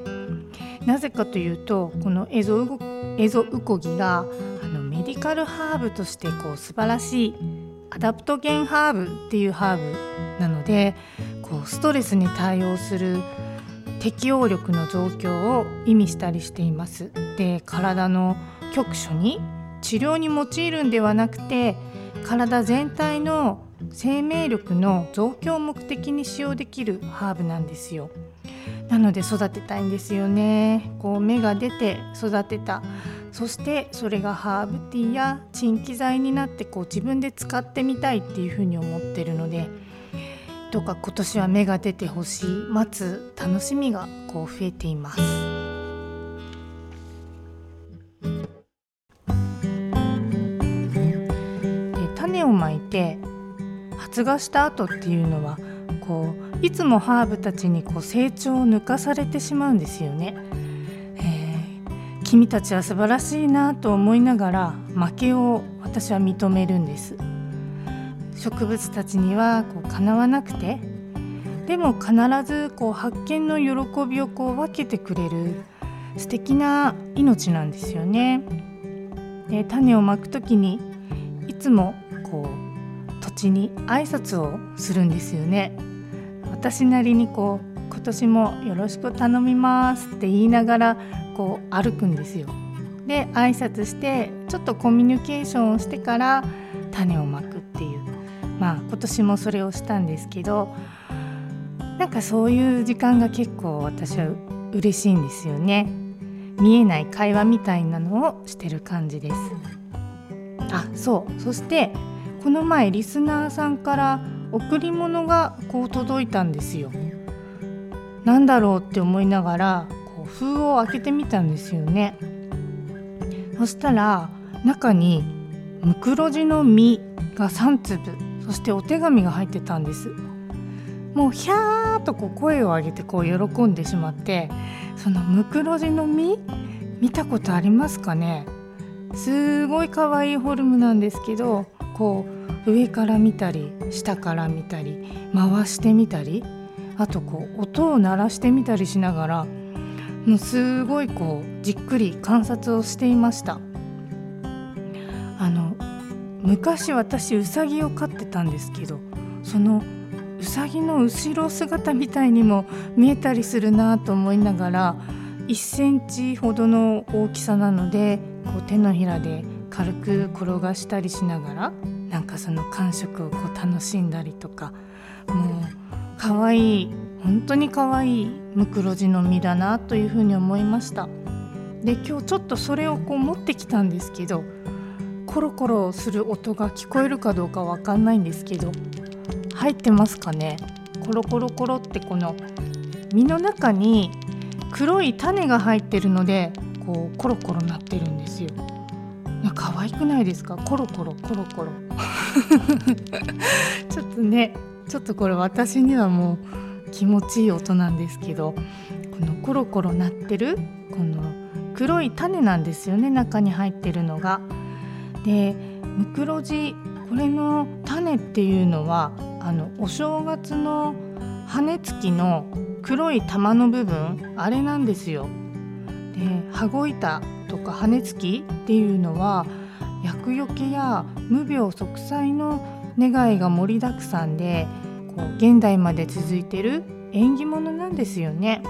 Speaker 2: なぜかというとこのエゾウエゾウコギがあのメディカルハーブとしてこう素晴らしいアダプトゲンハーブっていうハーブなのでこうストレスに対応する適応力の増強を意味したりしています。で体の局所に治療に用いるんではなくて体全体の生命力の増強を目的に使用できるハーブなんですよ。なので育てたいんですよね。こう芽が出て育てたそしてそれがハーブティーや鎮気剤になってこう自分で使ってみたいっていうふうに思ってるのでどうか今年は芽が出てほしい待つ楽しみがこう増えています。発芽した後っていうのはこういつもハーブたちにこう成長を抜かされてしまうんですよね。えー君たちは素晴らしいなと思いながら負けを私は認めるんです。植物たちにはこうかなわなくてでも必ずこう発見の喜びをこう分けてくれる素敵な命なんですよね。で種をまく時にいつもこう土地に挨拶をするんですよね。私なりにこう今年もよろしく頼みますって言いながらこう歩くんですよ。で挨拶してちょっとコミュニケーションをしてから種をまくっていうまあ今年もそれをしたんですけどなんかそういう時間が結構私は嬉しいんですよね。見えない会話みたいなのをしてる感じです。あそうそしてこの前リスナーさんから贈り物がこう届いたんですよ。なんだろうって思いながらこう封を開けてみたんですよね。そしたら中にムクロジの実が3粒そしてお手紙が入ってたんです。もうヒャーとこう声を上げてこう喜んでしまってそのムクロジの実見たことありますかね？すごい可愛いフォルムなんですけどこう上から見たり下から見たり回してみたりあとこう音を鳴らしてみたりしながらもうすごいこうじっくり観察をしていました。あの昔私ウサギを飼ってたんですけどそのウサギの後ろ姿みたいにも見えたりするなと思いながら1センチほどの大きさなのでこう手のひらで軽く転がしたりしながらなんかその感触をこう楽しんだりとかもう可愛い本当に可愛いムクロジの実だなというふうに思いました。で今日ちょっとそれをこう持ってきたんですけどコロコロする音が聞こえるかどうかわかんないんですけど入ってますかね？コロコロコロってこの実の中に黒い種が入ってるのでこうコロコロなってるんですよ。可愛くないですか？コロコロコロコロ (laughs) ちょっとねちょっとこれ私にはもう気持ちいい音なんですけどこのコロコロ鳴ってるこの黒い種なんですよね中に入ってるのが。でムクロジこれの種っていうのはあのお正月の羽付きの黒い玉の部分あれなんですよ。で羽子板とか羽付きっていうのは厄除けや無病息災の願いが盛りだくさんでこう現代まで続いてる縁起物なんですよね。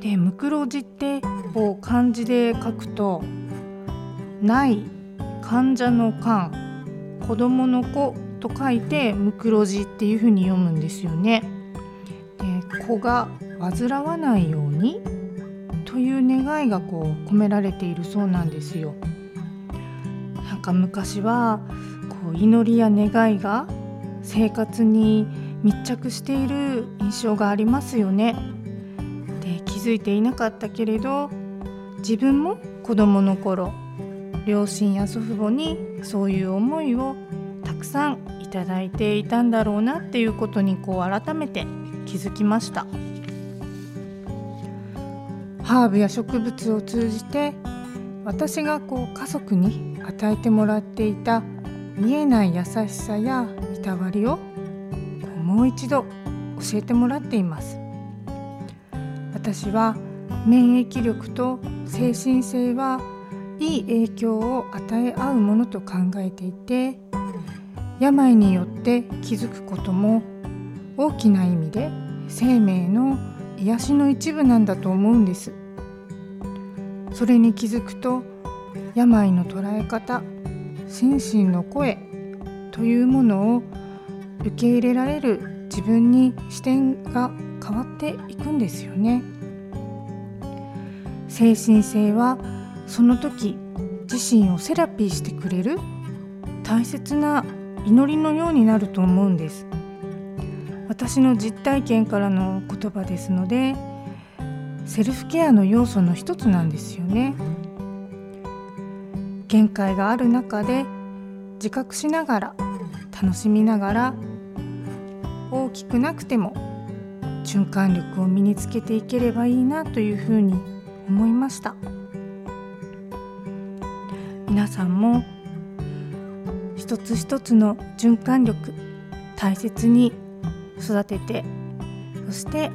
Speaker 2: でムクロジってこう漢字で書くと「ない」患者の患子供の子と書いてムクロジっていう風に読むんですよね。で子が煩わないようにという願いがこう込められているそうなんですよ。なんか昔はこう祈りや願いが生活に密着している印象がありますよね。で気づいていなかったけれど自分も子供の頃両親や祖父母にそういう思いをたくさんいただいていたんだろうなっていうことにこう改めて気づきましたハーブや植物を通じて私がこう家族に与えてもらっていた見えない優しさやいたわりをもう一度教えてもらっています。私は免疫力と精神性はいい影響を与え合うものと考えていて病によって気づくことも大きな意味で生命の癒しの一部なんだと思うんです。それに気づくと病の捉え方心身の声というものを受け入れられる自分に視点が変わっていくんですよね。精神性はその時自身をセラピーしてくれる大切な祈りのようになると思うんです。私の実体験からの言葉ですのでセルフケアの要素の一つなんですよね。限界がある中で自覚しながら楽しみながら大きくなくても循環力を身につけていければいいなというふうに思いました。皆さんも一つ一つの循環力大切に育ててそして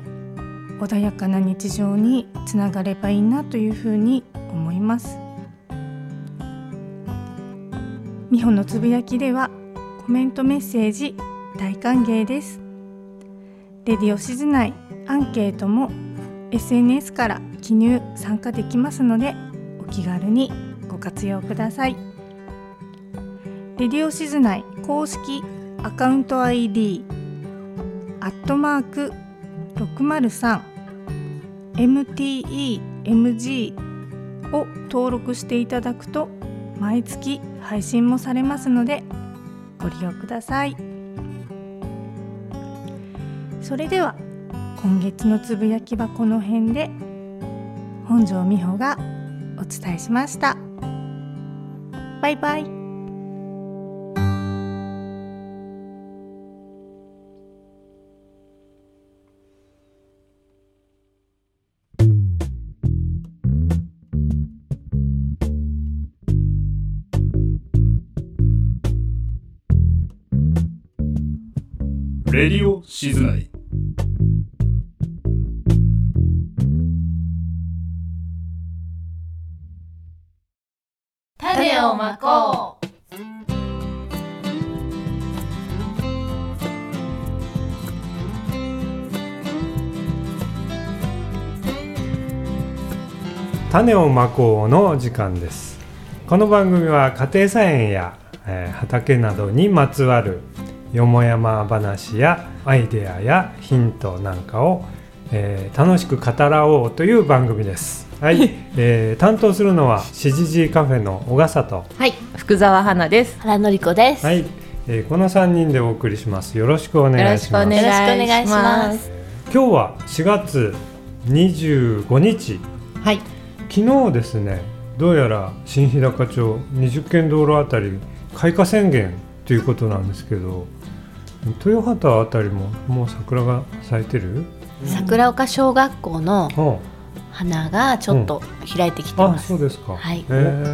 Speaker 2: 穏やかな日常につながればいいなというふうに思います。美穂のつぶやきではコメントメッセージ大歓迎です。レディオシズ内アンケートも SNS から記入参加できますのでお気軽にご活用ください。レディオシズ内公式アカウント ID アットマーク 603MTEMG を登録していただくと毎月配信もされますのでご利用ください。それでは今月のつぶやきはこの辺で本庄美穂がお伝えしました。バイバイ。
Speaker 5: レディオシズナイ。
Speaker 6: 種をまこう。
Speaker 3: 種をまこうの時間です。この番組は家庭菜園や、えー畑などにまつわるよもやま話やアイデアやヒントなんかを、えー楽しく語らおうという番組です。はい、(laughs) えー担当するのはしじじカフェの小笠と
Speaker 6: はい。福沢花です。原のりこです、
Speaker 3: はい、えーこの3人でお送りします。よろしくお願いします。
Speaker 6: よろしくお願いします。
Speaker 3: 今日は4月25日。
Speaker 6: はい。
Speaker 3: 昨日ですねどうやら新日高町20軒道路あたり開花宣言ということなんですけど豊畑あたりももう桜が咲いてる、
Speaker 6: 桜丘小学校の
Speaker 3: う。ん
Speaker 6: 花がちょっと開いてきて
Speaker 3: あ
Speaker 6: ます、
Speaker 3: そうですか、
Speaker 6: はい。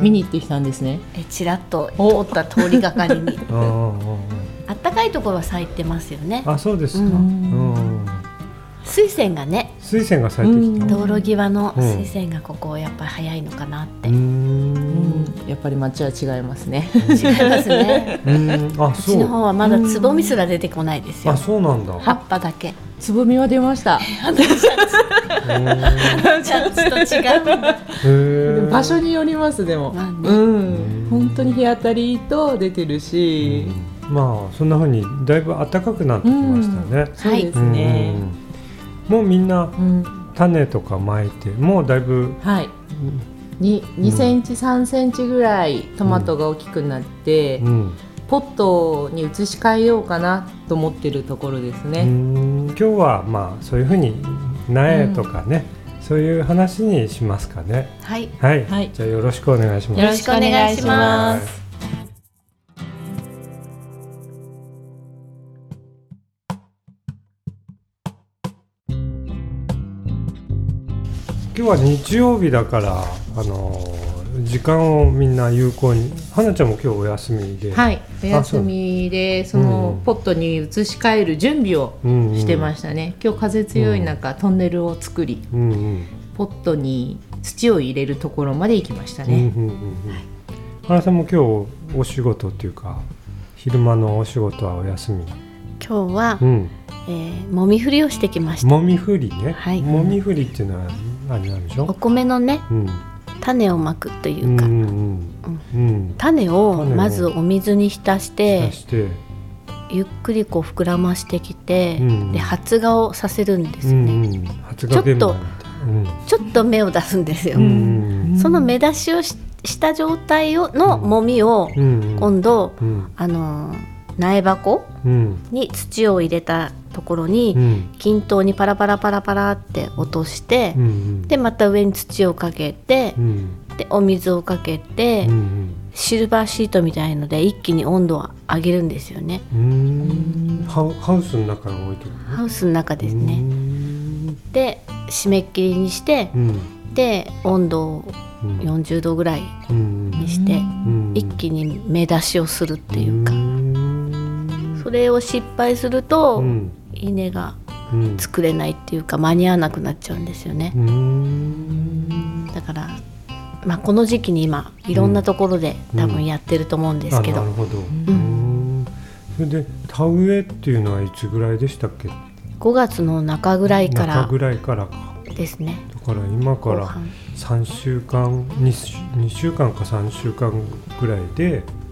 Speaker 7: 見に行ってきたんですね。
Speaker 6: えちらっと通った通りがかりに。(laughs)
Speaker 3: うんうんうんうん。
Speaker 6: あったかいところは咲いてますよね。
Speaker 3: あそうですか、
Speaker 6: う
Speaker 3: うん。ん
Speaker 6: 水仙がね
Speaker 3: 水仙が咲いてきた。
Speaker 6: 道路際の
Speaker 3: うん。
Speaker 6: 水仙がここやっぱり早いのかなって、
Speaker 3: う
Speaker 7: ん、やっぱり街は違いますね。
Speaker 6: 違いますね
Speaker 3: うん。あそう。
Speaker 6: ちの方はまだつぼみすら出てこないですよ。
Speaker 3: あそうなんだ。
Speaker 6: 葉っぱだけ。
Speaker 7: つぼみは出ました。(laughs)
Speaker 3: へ
Speaker 6: ちゃんと違う。
Speaker 7: 場所によりますでも。
Speaker 6: まあね。
Speaker 7: うん、本当に日当たりと出てるし。
Speaker 3: まあそんな風にだいぶ暖かくなってきましたね。
Speaker 7: そうですね。
Speaker 3: うん。もうみんな
Speaker 7: うん、
Speaker 3: 種とか巻いてもうだいぶ
Speaker 7: はい。に2センチ3センチぐらいトマトが大きくなって、
Speaker 3: うん。
Speaker 7: ポットに移し替えようかなと思ってるところです
Speaker 3: う
Speaker 7: ね。
Speaker 3: ん。今日はまあそういう風に苗とかね、そういう話にしますかね。
Speaker 6: はい。
Speaker 3: はい、
Speaker 7: はい。
Speaker 3: じゃあよろしくお願いします。
Speaker 6: よろしくお願いします。
Speaker 3: 今日は日曜日だからあのー時間をみんな有効に。花ちゃんも今日お休みで、
Speaker 7: はいお休みでその
Speaker 3: うん。
Speaker 7: ポットに移し替える準備をしてましたね、今日風強い中、トンネルを作り
Speaker 3: うんうん。
Speaker 7: ポットに土を入れるところまで行きました
Speaker 3: うんうん
Speaker 7: ね、
Speaker 3: うんうん。花さんも今日お仕事っていうか昼間のお仕事はお休み？
Speaker 6: 今日は、
Speaker 3: うん。
Speaker 6: えー、もみ振りをしてきました。
Speaker 3: もみふりね、
Speaker 6: はい。
Speaker 3: もみふりっていうのは何なんでしょ
Speaker 6: お米のね
Speaker 3: うん
Speaker 6: 種をまくとい
Speaker 3: う
Speaker 6: か、種をまずお水に浸してゆっくりこう膨らましてきて、
Speaker 3: うん。
Speaker 6: で発芽をさせるんです
Speaker 3: うん
Speaker 6: よね、
Speaker 3: うん発芽現場みたい
Speaker 6: ちょっと芽を出すんですよ、その芽出しをしした状態をのもみを今度、
Speaker 3: うん。
Speaker 6: あのー苗箱
Speaker 3: うん。
Speaker 6: に土を入れたところに、
Speaker 3: うん。
Speaker 6: 均等にパラパラパラパラって落として、
Speaker 3: うん
Speaker 6: でまた上に土をかけて
Speaker 3: う、ん。
Speaker 6: でお水をかけて、
Speaker 3: うん
Speaker 6: シルバーシートみたいので一気に温度を上げるんですよね。
Speaker 3: うん。ハウスの中に置いてる
Speaker 6: ハウスの中です
Speaker 3: う
Speaker 6: ね
Speaker 3: ん。
Speaker 6: で締め切りにして
Speaker 3: うん。
Speaker 6: で温度を
Speaker 3: うん。
Speaker 6: 40度ぐらい
Speaker 3: うん
Speaker 6: にして
Speaker 3: うん
Speaker 6: 一気に芽出しをするっていうか。
Speaker 3: ん。
Speaker 6: それを失敗すると
Speaker 3: うん
Speaker 6: 稲が
Speaker 3: うん。
Speaker 6: 作れないっていうか間に合わなくなっちゃうんですよね。
Speaker 3: うん。
Speaker 6: だからまあこの時期に今いろんなところで多分やってると思うんですけど。
Speaker 3: あなるほど。うん。それで田植えっていうのはいつぐらいでしたっけ
Speaker 6: ？5月の中ぐらいから
Speaker 3: 中ぐらいからか。
Speaker 6: ですね。
Speaker 3: だから今から
Speaker 6: 後半。
Speaker 3: 3週間 2, 週2週間か3週間ぐらいでうん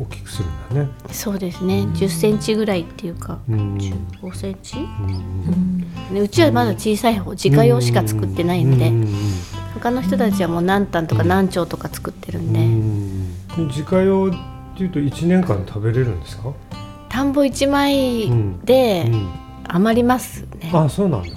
Speaker 3: 大きくするんだね。
Speaker 6: そうですね。10センチぐらいっていうか
Speaker 3: うん。
Speaker 6: 15センチ？
Speaker 3: うん
Speaker 6: でうちはまだ小さい方自家用しか作ってないので
Speaker 3: うん
Speaker 6: 他の人たちはもう何単とか何丁とか作ってるんで。
Speaker 3: うん自家用っていうと1年間食べれるんですか、
Speaker 6: 田んぼ1枚で
Speaker 3: うん。
Speaker 6: 余りますね。
Speaker 3: あそうなんだ。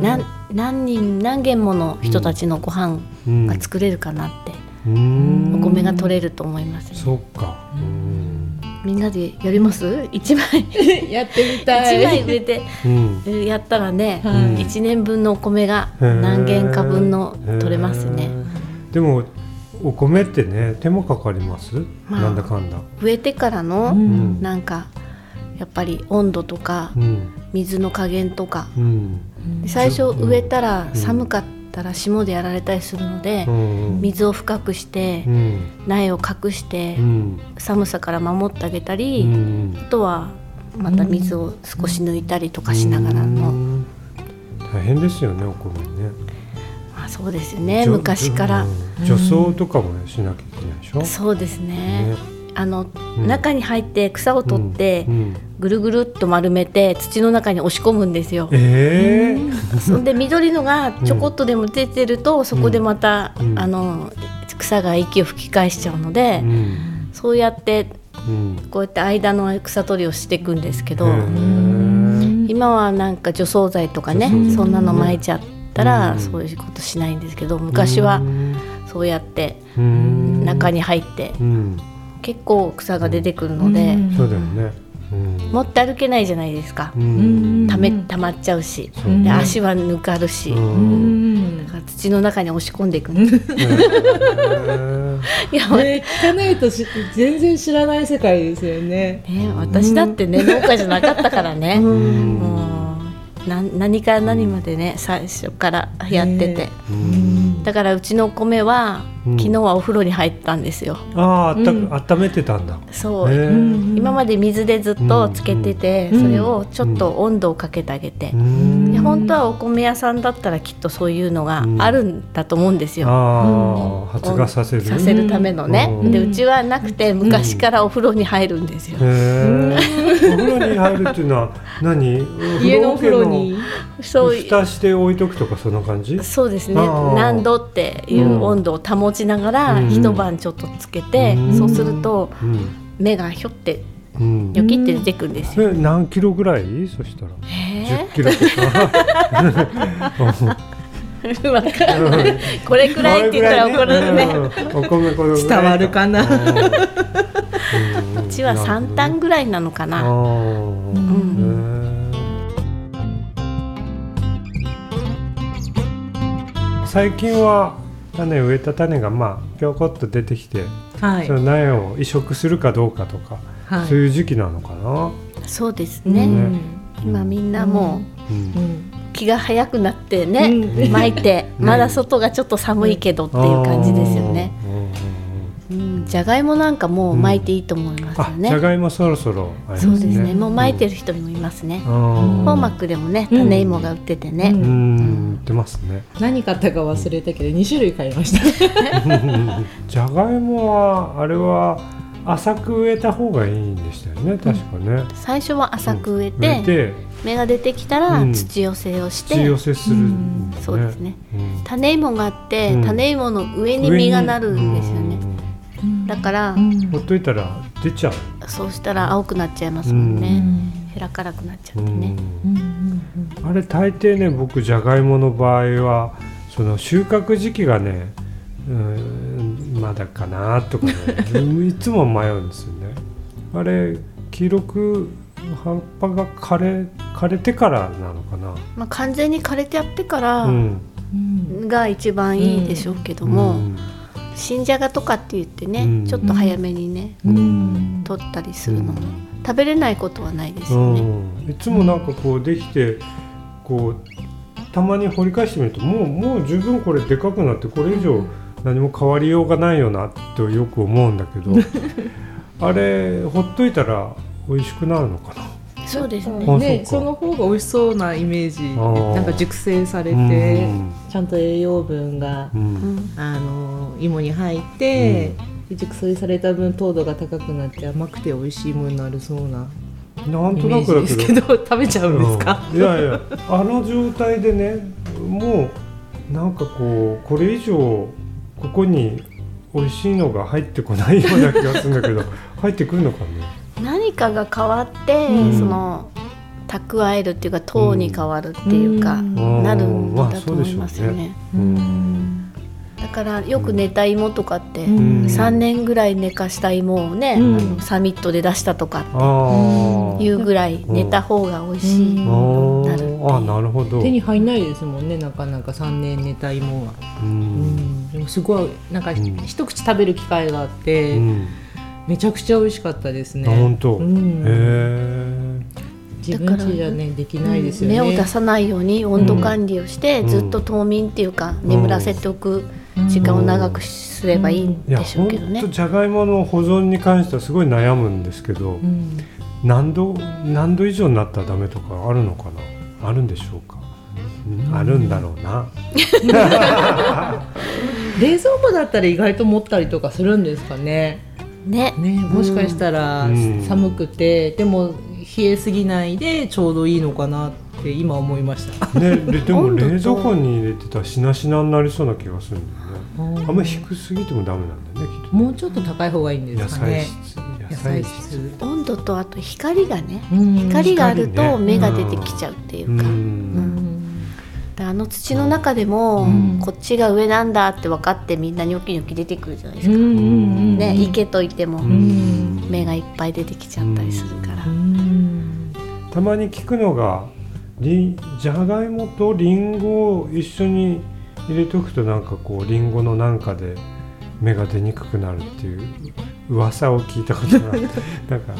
Speaker 6: 何何人何軒もの人たちのご飯
Speaker 3: うん。
Speaker 6: が作れるかなって。
Speaker 3: うん
Speaker 6: お米が取れると思いますね。
Speaker 3: そっか。うん。
Speaker 6: みんなでやります？一枚。(laughs)
Speaker 7: やってみ
Speaker 6: 一
Speaker 7: たい。
Speaker 6: 枚植えて。
Speaker 3: うん。
Speaker 6: えやったらね、
Speaker 7: はい
Speaker 6: 一年分のお米が何軒か分の取れますね。
Speaker 3: でもお米ってね手もかかります、
Speaker 6: まあ
Speaker 3: なんだかんだ。
Speaker 6: 植えてからの、
Speaker 3: ん。
Speaker 6: なんかやっぱり温度とか
Speaker 3: うん。
Speaker 6: 水の加減とか。
Speaker 3: うん。
Speaker 6: で最初
Speaker 3: うん。
Speaker 6: 植えたら
Speaker 3: うん。
Speaker 6: 寒かったら霜でやられたりするので、
Speaker 3: うん
Speaker 6: 水を深くして
Speaker 3: うん。
Speaker 6: 苗を隠して
Speaker 3: うん。
Speaker 6: 寒さから守ってあげた
Speaker 3: う
Speaker 6: り、
Speaker 3: ん。
Speaker 6: あとはまた水を少し抜いたりとかしながら
Speaker 3: う
Speaker 6: の、
Speaker 3: ん。大変ですよねお米ね。
Speaker 6: まあ、そうですよね昔から、
Speaker 3: うん。除草とかもしなきゃいけないでしょ？
Speaker 6: そうですね。
Speaker 3: ね
Speaker 6: あの、
Speaker 3: うん。
Speaker 6: 中に入って草を取って、
Speaker 3: うん。
Speaker 6: ぐるぐるっと丸めて土の中に押し込むんですよ。
Speaker 3: ええ
Speaker 6: そんで緑のがちょこっとでも出てると、そこでまた、
Speaker 3: うん。
Speaker 6: あの草が息を吹き返しちゃうので、
Speaker 3: うん。
Speaker 6: そうやって
Speaker 3: うん。
Speaker 6: こうやって間の草取りをしていくんですけど、今はなんか除草剤とかねそんなの撒いちゃったら、
Speaker 3: うん。
Speaker 6: そういうことしないんですけど昔はそうやって
Speaker 3: うん。
Speaker 6: 中に入って
Speaker 3: うん
Speaker 6: 結構草が出てくるので、
Speaker 3: そうだよね。うん。
Speaker 6: 持って歩けないじゃないですか。
Speaker 3: う。ん。
Speaker 6: ため溜まっちゃうし、で足はぬかるし、
Speaker 3: うん。
Speaker 6: だから土の中に押し込んでいくん。です。(laughs) いや、
Speaker 7: ね、聞かないとし全然知らない世界ですよね。
Speaker 6: ね、私だってね、農家じゃなかったからね。
Speaker 3: うん。
Speaker 6: もうな何から何までね最初からやってて、
Speaker 3: うん
Speaker 6: だからうちのお米は、
Speaker 3: うん。
Speaker 6: 昨日はお風呂に入ったんですよ。
Speaker 3: あああった温めてたんだ。
Speaker 6: そう、今まで水でずっとつけてて、
Speaker 7: うん。
Speaker 6: それをちょっと温度をかけてあげて、
Speaker 3: うん。
Speaker 6: で本当はお米屋さんだったらきっとそういうのがあるんだと思うんですよ、
Speaker 3: ああ発芽させる。
Speaker 6: させるためのね、
Speaker 3: うん
Speaker 6: でうちはなくて昔からお風呂に入るんですよ、
Speaker 3: へえ。お風呂に入るっていうのは何？
Speaker 7: 家のお風呂に。
Speaker 6: そうい
Speaker 3: 蓋して置いとくとかそんな感じ？
Speaker 6: そうですね何度っていう温度を保ちながら
Speaker 3: うん
Speaker 6: 一晩ちょっとつけて、
Speaker 3: うん
Speaker 6: そうすると
Speaker 3: うん
Speaker 6: 芽がひょって
Speaker 3: うん。
Speaker 6: ニョキって出てくるんですよ。
Speaker 3: え何キロぐらい？そしたら。
Speaker 6: へ
Speaker 3: 10キロとか。(laughs) (laughs)
Speaker 6: えわかんないこれくらいって言ったら怒るね。
Speaker 7: 伝わるかな。
Speaker 3: う
Speaker 6: ちは三単ぐらいなのか
Speaker 3: あ
Speaker 6: な。
Speaker 3: 最近は種植えた種がまあぴょこっと出てきて、
Speaker 7: はい。
Speaker 3: その苗を移植するかどうかとか、
Speaker 7: はい。
Speaker 3: そういう時期なのかな。
Speaker 6: そうですね、
Speaker 7: うん。
Speaker 6: 今みんなも
Speaker 3: うん。
Speaker 7: うん。
Speaker 6: う気が早くなってね、
Speaker 7: うん。
Speaker 6: 巻いて、
Speaker 3: う (laughs) ん
Speaker 6: まだ外がちょっと寒いけどっていう感じですよね、
Speaker 3: うん。
Speaker 6: じゃがいもなんかもう巻いていいと思いますよ
Speaker 3: あ、
Speaker 6: ね、
Speaker 3: じゃがいもそろそろあり
Speaker 6: そう。ですね。もう巻いてる人もいますね、
Speaker 3: うん。
Speaker 6: フォーマックでもね
Speaker 7: うん
Speaker 6: 種芋が売っててね、
Speaker 7: うん。
Speaker 3: うん、売ってますね。
Speaker 7: 何買ったか忘れたけど2種類買いました。(laughs)
Speaker 3: じゃがいもはあれは浅く植えた方がいいんでしたよね。確かね。
Speaker 6: 最初は浅く植えて,、
Speaker 3: 植えて
Speaker 6: 芽が出てきたら
Speaker 3: うん。
Speaker 6: 土寄せをして、
Speaker 3: 土寄せするね。
Speaker 6: そうですね。
Speaker 3: うん。
Speaker 6: 種芋があって、
Speaker 3: うん。
Speaker 6: 種芋の上に実がなるんですよね、
Speaker 3: うん
Speaker 6: だから、
Speaker 3: ほっといたら出ちゃう。
Speaker 6: そうしたら青くなっちゃいますもんね、
Speaker 3: うん。
Speaker 6: ヘラ辛くなっちゃ
Speaker 3: う
Speaker 6: ってね、
Speaker 3: ん。あれ大抵ね僕じゃがいもの場合はその収穫時期がねうんまだかなとかね。(laughs) いつも迷うんですよね。あれ黄色く葉っぱが枯れ枯れてからなのかな。
Speaker 6: まあ、完全に枯れてやってから
Speaker 3: うん。
Speaker 6: が一番いいでしょうけども、
Speaker 3: うん。
Speaker 6: 新じゃがとかって言ってね、
Speaker 3: うん。
Speaker 6: ちょっと早めにね、
Speaker 3: うん。
Speaker 6: 取ったりするのも、
Speaker 3: うん。
Speaker 6: 食べれないことはないです
Speaker 3: う
Speaker 6: よね、
Speaker 3: ん。いつもなんかこうできてこうたまに掘り返してみるともうもう十分これでかくなってこれ以上何も変わりようがないよなってよく思うんだけど (laughs) あれほっといたら美味しくなるのかな？
Speaker 6: そうですね、
Speaker 3: あ
Speaker 7: ね
Speaker 3: そ
Speaker 7: の方が美味しそうなイメージなんか熟成され
Speaker 3: う
Speaker 7: て
Speaker 3: ん。
Speaker 7: ちゃんと栄養分が
Speaker 3: う
Speaker 6: うん。ん
Speaker 7: あの芋に入って、で熟成された分糖度が高くなって甘くて美味しいものになるそうな
Speaker 3: なんとなくだけど。
Speaker 7: ジですけど食べちゃうんですか、
Speaker 3: うん。いやいやあの状態でねもうなんかこうこれ以上ここに美味しいのが入ってこないような気がするんだけど入ってくるのかね？
Speaker 6: 何かが変わって、
Speaker 3: うん。
Speaker 6: その蓄えるっていうか糖に変わるっていうか、
Speaker 7: うん。
Speaker 6: なるん
Speaker 3: まあ
Speaker 6: だと思いますよね,、
Speaker 7: うん。
Speaker 6: だからよく寝た芋とかって、
Speaker 7: うん。
Speaker 6: 3年ぐらい寝かした芋をね、
Speaker 7: うん。
Speaker 6: あのサミットで出したとか
Speaker 3: ああ
Speaker 6: いうぐらい寝た方が美味しい、
Speaker 7: うん。
Speaker 6: なる
Speaker 3: ああなるほど。
Speaker 7: 手に入んないですもんねなかなか3年寝た芋は、
Speaker 3: う
Speaker 7: うん。ん、でもすごいなんか、
Speaker 3: ん。
Speaker 7: 一口食べる機会があって、
Speaker 3: うん
Speaker 7: めちゃくちゃ美味しかったですね。
Speaker 3: あ本当、
Speaker 7: うん。
Speaker 3: へえ
Speaker 7: 自分家じゃねできないですよね、
Speaker 6: 芽を出さないように温度管理をして、
Speaker 3: うん。
Speaker 6: ずっと冬眠っていうか、眠らせておく時間を長くすればいいんでしょうけどね。
Speaker 3: 本当。じゃがいもの保存に関してはすごい悩むんですけど、
Speaker 7: うん。
Speaker 3: 何度何度以上になったらダメとかあるのかな？あるんでしょうか、うん。あるんだろうな。(laughs)
Speaker 7: 冷蔵庫だったら意外と持ったりとかするんですかね
Speaker 6: ね。
Speaker 7: ねもしかしたら
Speaker 3: うん。
Speaker 7: 寒くて、でも冷えすぎないでちょうどいいのかなって今思いました。
Speaker 3: ねででも (laughs) 冷蔵庫に入れてたらしなしなになりそうな気がするんだよね。あんまり低すぎてもダメなんだよねきっとね。
Speaker 7: もうちょっと高い方がいいんで
Speaker 3: 野
Speaker 7: すかね。
Speaker 3: 菜室。野
Speaker 7: 野
Speaker 3: 菜
Speaker 7: 菜
Speaker 3: 室。
Speaker 7: 室
Speaker 6: 温度とあと光がね、
Speaker 7: うん。
Speaker 6: 光があると芽が出てきちゃうっていうか、
Speaker 3: うん。
Speaker 6: うん。であの土の中でも、
Speaker 7: うん。
Speaker 6: こっちが上なんだって分かってみんなニョキニョキ出てくるじゃないですか、
Speaker 7: うん。うんうん。
Speaker 6: ね生けといても
Speaker 7: ん。
Speaker 6: 芽がいっぱい出てきちゃったりするから、
Speaker 7: うん。
Speaker 3: たまに聞くのがりじゃがいもとりんごを一緒に入れておくとなんかこうりんごのなんかで芽が出にくくなるっていう噂を聞いたことがあって (laughs) なんか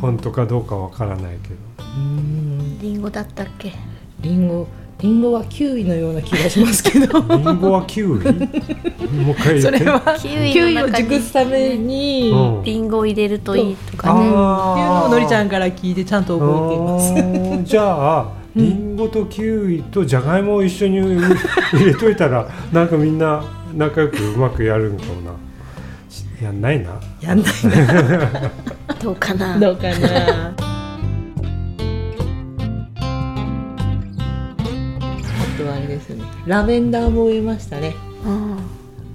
Speaker 3: 本当かどうかわからないけど。
Speaker 7: うん。
Speaker 6: リンゴだったっけ？
Speaker 7: リンゴリンゴはキウイのような気がしますけど。
Speaker 3: りんごはキウイ？(laughs) もう一回言って。
Speaker 7: それは
Speaker 6: キウイ
Speaker 7: キウイを熟すために、
Speaker 3: うん
Speaker 6: リンゴを入れるといいとかね。
Speaker 7: っていうの
Speaker 3: あ
Speaker 7: をのりちゃんから聞いてちゃんと覚えています。
Speaker 3: じゃありんごとキウイとじゃがいもを一緒に入れといたらなんかみんな仲良くうまくやるんかもな。やんないな。
Speaker 7: やんない (laughs)
Speaker 6: どうかな。
Speaker 7: どうかな。ラベンダーも植えましたね。
Speaker 6: うん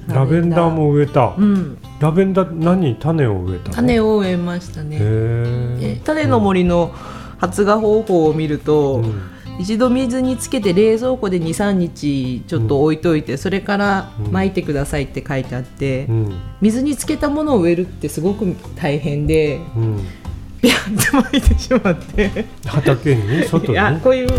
Speaker 3: ラベンダーも植えた。
Speaker 7: うん。
Speaker 3: ラベンダー何種を植えたの？
Speaker 7: 種を植えました
Speaker 3: へ
Speaker 7: ね。種の森の発芽方法を見ると、
Speaker 3: うん。
Speaker 7: 一度水につけて冷蔵庫で23日ちょっと置いといて、それから巻いてくださいって書いてあって、
Speaker 3: うん。
Speaker 7: 水につけたものを植えるってすごく大変で
Speaker 3: うん。
Speaker 7: ビャンって巻いてしまって。
Speaker 3: 畑に？外
Speaker 7: いや
Speaker 3: に
Speaker 7: こういう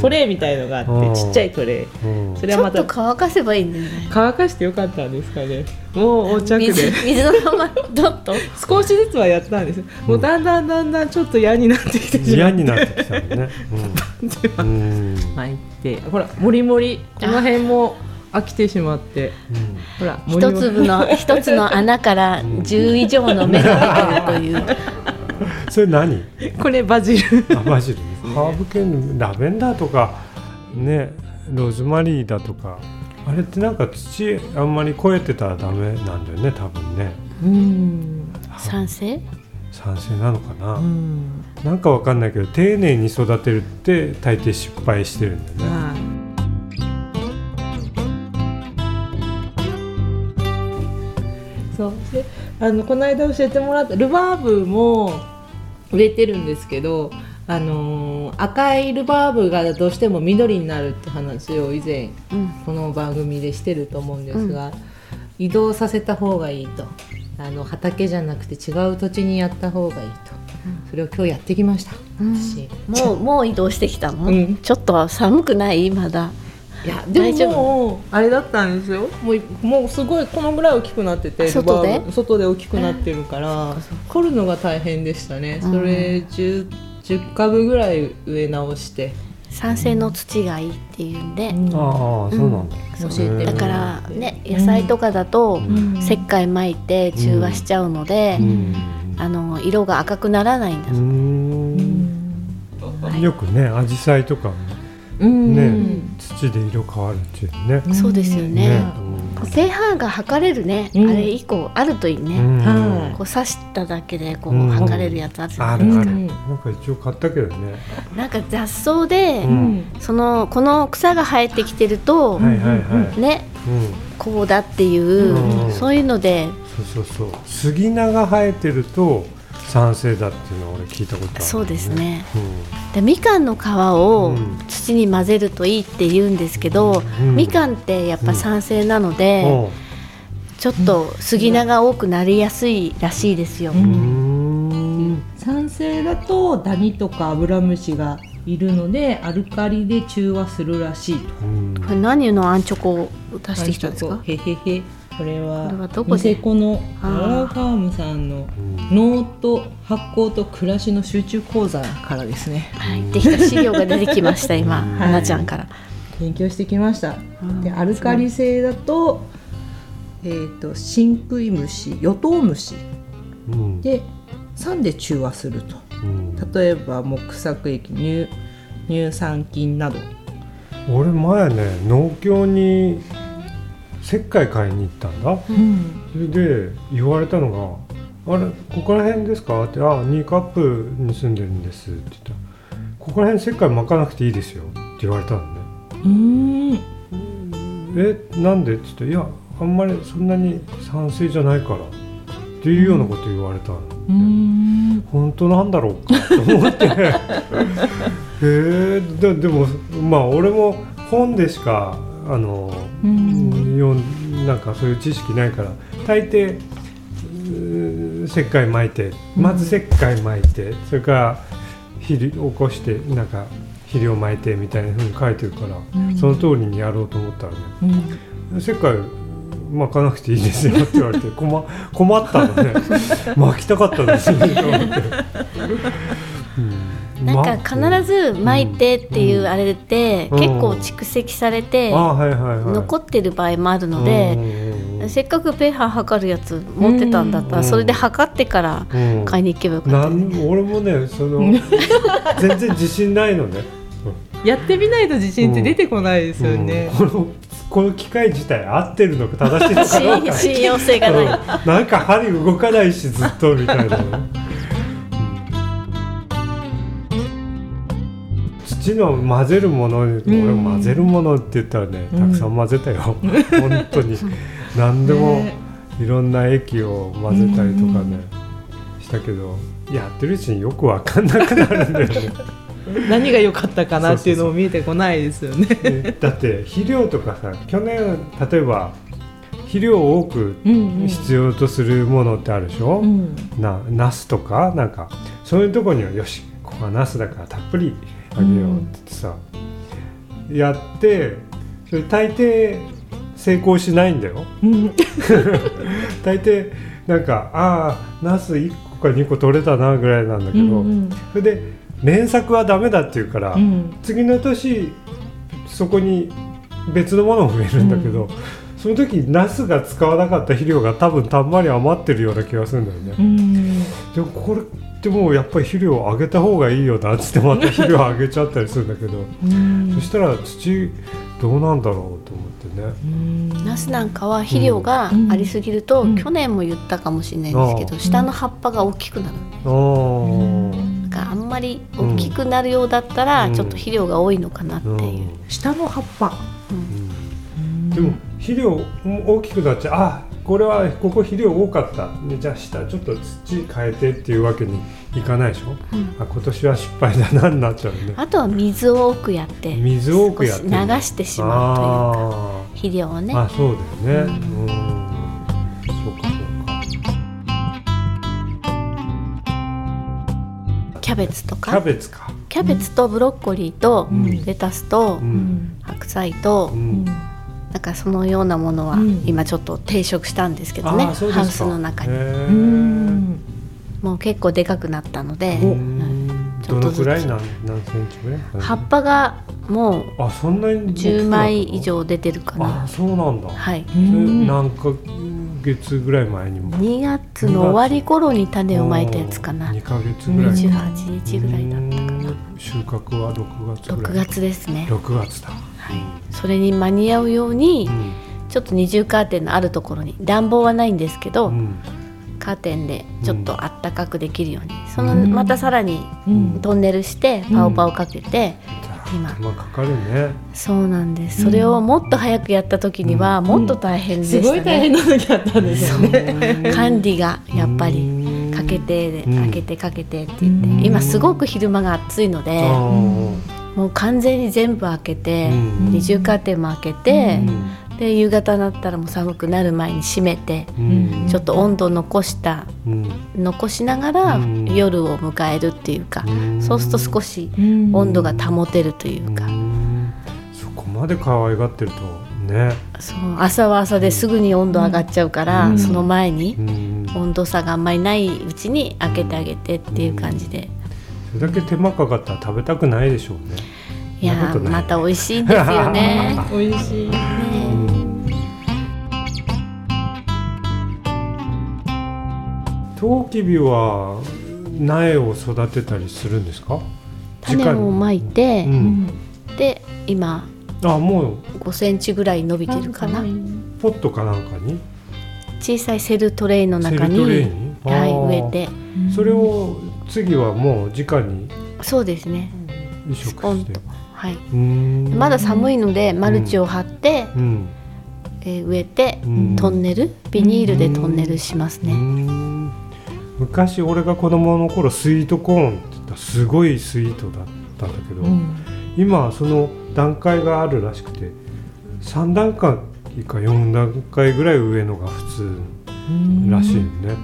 Speaker 7: トレイみたいのがあって、
Speaker 3: うん。
Speaker 7: ちっちゃいトレイ。
Speaker 3: うん。
Speaker 7: それはま
Speaker 6: ちょったと乾かせばいいんだよね。
Speaker 7: 乾かしてよかったんですかね。もうお着
Speaker 6: 水
Speaker 7: で。
Speaker 6: 水のまま (laughs) どっと
Speaker 7: 少しずつはやったんですもうだんだんだんだんちょっと嫌になってきてしまって。
Speaker 3: 嫌になってきたのね。(laughs) うん。うん
Speaker 7: 巻いてほらもりもりこの辺も飽きてしまって。ほらもりもり。
Speaker 6: 一粒の一つの穴から10以上の芽が出てるという。(laughs)
Speaker 3: それ何？
Speaker 7: これバジル。
Speaker 3: あバジル。ハーブ系のラベンダーとかね、ローズマリーだとか。あれってなんか土あんまり超えてたらダメなんだよね多分ね。
Speaker 7: うん。
Speaker 6: 賛成
Speaker 3: 酸性なのかな、
Speaker 7: うん。
Speaker 3: なんかわかんないけど丁寧に育てるって大抵失敗してるんだよね、
Speaker 7: はい。そう。であのこの間教えてもらったルバーブも植えてるんですけど、あのー赤いルバーブがどうしても緑になるって話を以前
Speaker 6: うん。
Speaker 7: この番組でしてると思うんですが、移動させた方がいいと。あの畑じゃなくて違う土地にやった方がいいと、それを今日やってきました、私。
Speaker 6: もう (laughs) もう移動してきたの、
Speaker 7: うん。
Speaker 6: ちょっと寒くない？まだ。
Speaker 7: いやで
Speaker 6: 大丈夫？
Speaker 7: ももうあれだったんですよ。もうもうすごいこのぐらい大きくなってて
Speaker 6: 外で？
Speaker 7: 外で大きくなってるから掘るのが大変でしたね、
Speaker 6: うん。
Speaker 7: それ 10, 10株ぐらい植え直して、
Speaker 6: 酸性の土がいいっていうんで、
Speaker 7: うん。
Speaker 3: ああそうなんだ、
Speaker 7: 教えて。
Speaker 6: だからね野菜とかだと
Speaker 7: うん。
Speaker 6: 石灰巻いて中和しちゃうので、
Speaker 3: うん。
Speaker 6: あの色が赤くならないんだ。
Speaker 3: うーん。よくねアジサイとかも
Speaker 7: うん。
Speaker 3: ね土で色変わるっていうね。
Speaker 6: そうですよね。
Speaker 3: うん
Speaker 6: こう pH が測れるね、
Speaker 7: うん。
Speaker 6: あれ一個あるといいね、
Speaker 3: うん。
Speaker 7: はい。
Speaker 6: こう刺しただけでこう
Speaker 3: うん。
Speaker 6: 測れるやつあるじゃ
Speaker 3: あ
Speaker 6: ない。ですか、
Speaker 3: る。あるなんか一応買ったけどね。
Speaker 6: なんか雑草で、
Speaker 3: うん。
Speaker 6: そのこの草が生えてきてると、
Speaker 3: はいはいはい、
Speaker 6: ね
Speaker 3: うん、
Speaker 6: こうだっていう、
Speaker 3: うん。
Speaker 6: そういうので。
Speaker 3: そうそうそう。杉菜が生えてると酸性だっていうのは俺聞いたことある、
Speaker 6: そうですね。
Speaker 3: うん。
Speaker 6: でみかんの皮を
Speaker 3: うん。
Speaker 6: 土に混ぜるといいって言うんですけど、
Speaker 3: うん。
Speaker 6: みかんってやっぱ酸性なので、
Speaker 3: おう。
Speaker 6: ちょっと杉菜が多くなりやすいらしいですよ。
Speaker 7: う
Speaker 3: うーん。
Speaker 7: 酸性だとダニとかアブラムシがいるのでアルカリで中和するらしいと。
Speaker 3: うん。
Speaker 6: これ何のアンチョコを出してきたんですか？
Speaker 7: へへへこれは
Speaker 6: これはどこで？
Speaker 7: ニセコの
Speaker 6: あー。
Speaker 7: アラファームさんの
Speaker 3: うん。
Speaker 7: 農と発酵と暮らしの集中講座からですね。
Speaker 6: はい、できた資料が出てきました今、
Speaker 3: う (laughs) ん
Speaker 6: 花ちゃんから。
Speaker 7: 勉強してきました。
Speaker 6: うん
Speaker 7: でアルカリ性だと,、えー、とシンクイムシヨトウムシ。
Speaker 3: うん。
Speaker 7: で酸で中和すると。
Speaker 3: うん。
Speaker 7: 例えば木作液乳乳酸菌など。
Speaker 3: 俺前ね農協に石灰買いに行ったんだ。それで言われたのが「あれここら辺ですか?」って「あニーカップに住んでるんです」って言ったら「ここら辺石灰巻かなくていいですよ」って言われたのね。
Speaker 7: うん「
Speaker 3: えなんで?」って言ったら「いやあんまりそんなに酸性じゃないから」っていうようなこと言われたの、
Speaker 7: うん。
Speaker 3: 本当なんだろうかと思って。(laughs) へえででもまあ俺も本でしかあの、
Speaker 7: うん。
Speaker 3: なんかそういう知識ないから大抵石灰巻いてまず石灰巻いて、それから肥料起こしてなんか肥料巻いてみたいなふうに書いてるから、
Speaker 7: うん。
Speaker 3: その通りにやろうと思ったらね
Speaker 7: うん。
Speaker 3: 石灰巻かなくていいですよって言われて (laughs) 困困ったのね。(laughs) 巻きたかったですねと思って、う
Speaker 6: なんか必ず巻いてっていうあれって
Speaker 3: うん。
Speaker 6: 結構蓄積されて残ってる場合もあるので、せっかく pH 測るやつ持ってたんだった
Speaker 3: うん
Speaker 6: らそれで測ってから
Speaker 3: うん。
Speaker 6: 買いに行けばよかった
Speaker 3: なん
Speaker 6: ね。
Speaker 3: 俺もねその (laughs) 全然自信ないのね、
Speaker 7: やってみないと自信って出てこないですよね。
Speaker 3: うん。このこの機械自体合ってるのか正しいのか (laughs)
Speaker 6: 信用性がない。
Speaker 3: なんか針動かないしずっとみたいなね、土の混ぜるもの俺混ぜるものって言ったらねたくさん混ぜたよ、本当に。何でも
Speaker 7: ね。
Speaker 3: いろんな液を混ぜたりとかね、したけどやってるうちによくわかんなくなるんだよね。(laughs)
Speaker 7: 何が良かったかなっていうのも見えてこないですよね。
Speaker 3: ねだって肥料とかさ去年例えば肥料を多く
Speaker 7: うん。
Speaker 3: 必要とするものってあるでしょ、
Speaker 7: うん。
Speaker 3: なナスとか？なんかそういうとこにはよしここはナスだからたっぷりあげようって言ってさ、やってそれ大抵成功しないんだよ。
Speaker 7: うん。(laughs)
Speaker 3: 大抵なんかああナス1個か2個取れたなぐらいなんだけど、
Speaker 7: うん
Speaker 3: それで連作はダメだっていうから、
Speaker 7: うん。
Speaker 3: 次の年そこに別のものを植えるんだけど、その時ナスが使わなかった肥料が多分たんまり余ってるような気がするんだよね。
Speaker 7: うん。
Speaker 3: でもこれってもうやっぱり肥料をあげた方がいいよなっつってまた肥料あげちゃったりするんだけど、
Speaker 7: うん。
Speaker 3: そしたら土どうなんだろうと思ってね。
Speaker 7: うん。
Speaker 6: ナスなんかは肥料がありすぎると、
Speaker 7: うん。
Speaker 6: 去年も言ったかもしれないんですけど、
Speaker 3: うん
Speaker 6: 下の葉っぱが大きくなる。
Speaker 3: あー
Speaker 6: だからあんまり大きくなるようだったら、
Speaker 3: うん。
Speaker 6: ちょっと肥料が多いのかなっていう、
Speaker 3: うん。
Speaker 7: 下の葉っぱ。
Speaker 3: うん。でも肥料大きくなっちゃう。あこれはここ肥料多かった、ね、じゃあ下ちょっと土変えてっていうわけにいかないでしょ、
Speaker 6: うん。
Speaker 3: あ今年は失敗だなになっちゃうね
Speaker 6: あとは水を多くやって
Speaker 3: 水を多くやって。
Speaker 6: 流してしまうというか
Speaker 3: あ
Speaker 6: 肥料をね。
Speaker 3: ー。あそうだよね。うん。そうかそうか。
Speaker 6: キャベツと
Speaker 3: キャ
Speaker 6: か
Speaker 3: ベツか。
Speaker 6: キャベツとブロッコリーと
Speaker 3: うん。
Speaker 6: レタスと
Speaker 3: うん。
Speaker 6: 白菜と
Speaker 3: うん
Speaker 6: なんかそのようなものは
Speaker 7: うん。
Speaker 6: 今ちょっと定食したんですけどね、
Speaker 3: うですか。
Speaker 6: ハウスの中に。もう結構でかくなったので、
Speaker 3: う
Speaker 6: うん。
Speaker 3: 何何センチぐらい？
Speaker 6: 葉っぱがもう
Speaker 3: あそんなに大きくなった
Speaker 6: 10枚以上出てるか
Speaker 3: あ
Speaker 6: な
Speaker 3: そうなんだ。
Speaker 6: はい。
Speaker 3: 何ヶ月ぐらい前にも
Speaker 6: ？2月の終わり頃に種をまいたやつかな。
Speaker 3: 2ヶ月ぐらい。
Speaker 6: 28日ぐらいだったかな。
Speaker 3: うん。収穫は6月ぐら
Speaker 6: 6
Speaker 3: い
Speaker 6: 月ですね、
Speaker 3: 6月だ、
Speaker 6: はい、それに間に合うように
Speaker 3: うん。
Speaker 6: ちょっと二重カーテンのあるところに暖房はないんですけど、
Speaker 3: うん。
Speaker 6: カーテンでちょっとあったかくできるようにその
Speaker 7: うん。
Speaker 6: またさらに
Speaker 7: うん。
Speaker 6: トンネルしてパオパオかけて、今。
Speaker 3: 手間かかるね。
Speaker 6: そうなんです。それをもっと早くやった時にはもっと大変でしたね、
Speaker 7: すごい大変な時だったんですよね。
Speaker 6: 管理がやっぱり
Speaker 3: うん。
Speaker 6: かけて開けてかけてって言って、
Speaker 7: うん。
Speaker 6: 今すごく昼間が暑いので、もう完全に全部開けて、
Speaker 3: うん。
Speaker 6: 二重カーテンも開けて、
Speaker 3: うん。
Speaker 6: で夕方になったらもう寒くなる前に閉めて、
Speaker 3: うん。
Speaker 6: ちょっと温度残した
Speaker 3: うん。
Speaker 6: 残しながら
Speaker 3: うん。
Speaker 6: 夜を迎えるっていうか、
Speaker 3: うん。
Speaker 6: そうすると少し
Speaker 7: うん。
Speaker 6: 温度が保てるというか、
Speaker 3: うん。そこまで可愛がってるとね。
Speaker 6: そう朝は朝ですぐに温度上がっちゃうから、
Speaker 7: うん。
Speaker 6: その前に
Speaker 3: うん。
Speaker 6: 温度差があんまりないうちに開けてあげてっていう感じで、
Speaker 3: それだけ手間かかったら食べたくないでしょうね。
Speaker 6: いやまた美味しいんですよね。(laughs)
Speaker 7: 美味しい。
Speaker 6: ね
Speaker 3: トウキビは苗を育てたりするん。ですか
Speaker 6: 種をまいて
Speaker 3: う、ん、
Speaker 6: で今
Speaker 3: あもう。
Speaker 6: 5センチぐらい伸びてるかな。
Speaker 3: ポットかなんかに？
Speaker 6: 小さいセルトレイの中に
Speaker 3: に？
Speaker 6: はい植えて。
Speaker 3: それを次はもう直に
Speaker 6: そうですね。
Speaker 3: 移植して。
Speaker 6: と。はい、まだ寒いのでマルチを張って、
Speaker 3: うん。
Speaker 6: えー植えて、
Speaker 3: うん。
Speaker 6: トンネルビニールでトンネルしますね、
Speaker 3: ん。昔俺が子供の頃スイートコーンって言ったらすごいスイートだったんだけど、今はその段階があるらしくて3段階か4段階ぐらい上のが普通らしいよね、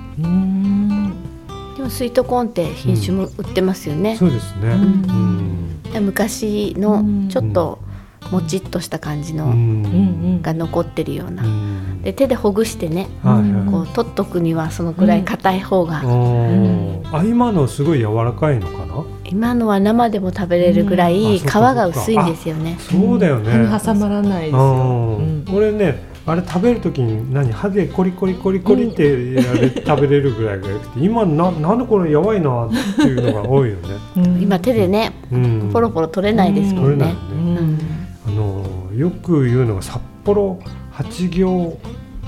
Speaker 6: でもスイートコーンって品種も売ってますよね、
Speaker 3: そうですね。うん。
Speaker 6: で昔のちょっともちっとした感じ
Speaker 3: う
Speaker 6: の
Speaker 3: ん
Speaker 6: が残ってるような、
Speaker 3: うん。
Speaker 6: で手でほぐしてね
Speaker 3: はいはい。
Speaker 6: こう取っとくにはそのくらい硬い方が、
Speaker 3: あ今のすごい柔らかいのかな？
Speaker 6: 今のは生でも食べれるぐらい皮が薄いんですよね。
Speaker 3: そうだよね、
Speaker 7: 挟まらないです
Speaker 3: あ
Speaker 7: よ。
Speaker 3: ー俺ねあれ食べるときに何？歯でコリコリコリコリってやれ、食べれるぐらいがよくて。今ななんでこれやばいなっていうのが多いよね、
Speaker 6: 今手でね
Speaker 3: うん、
Speaker 6: ポロポロ取れないですもんね。
Speaker 3: 取れないよね、
Speaker 6: うん。
Speaker 3: あのよく言うのが札幌八行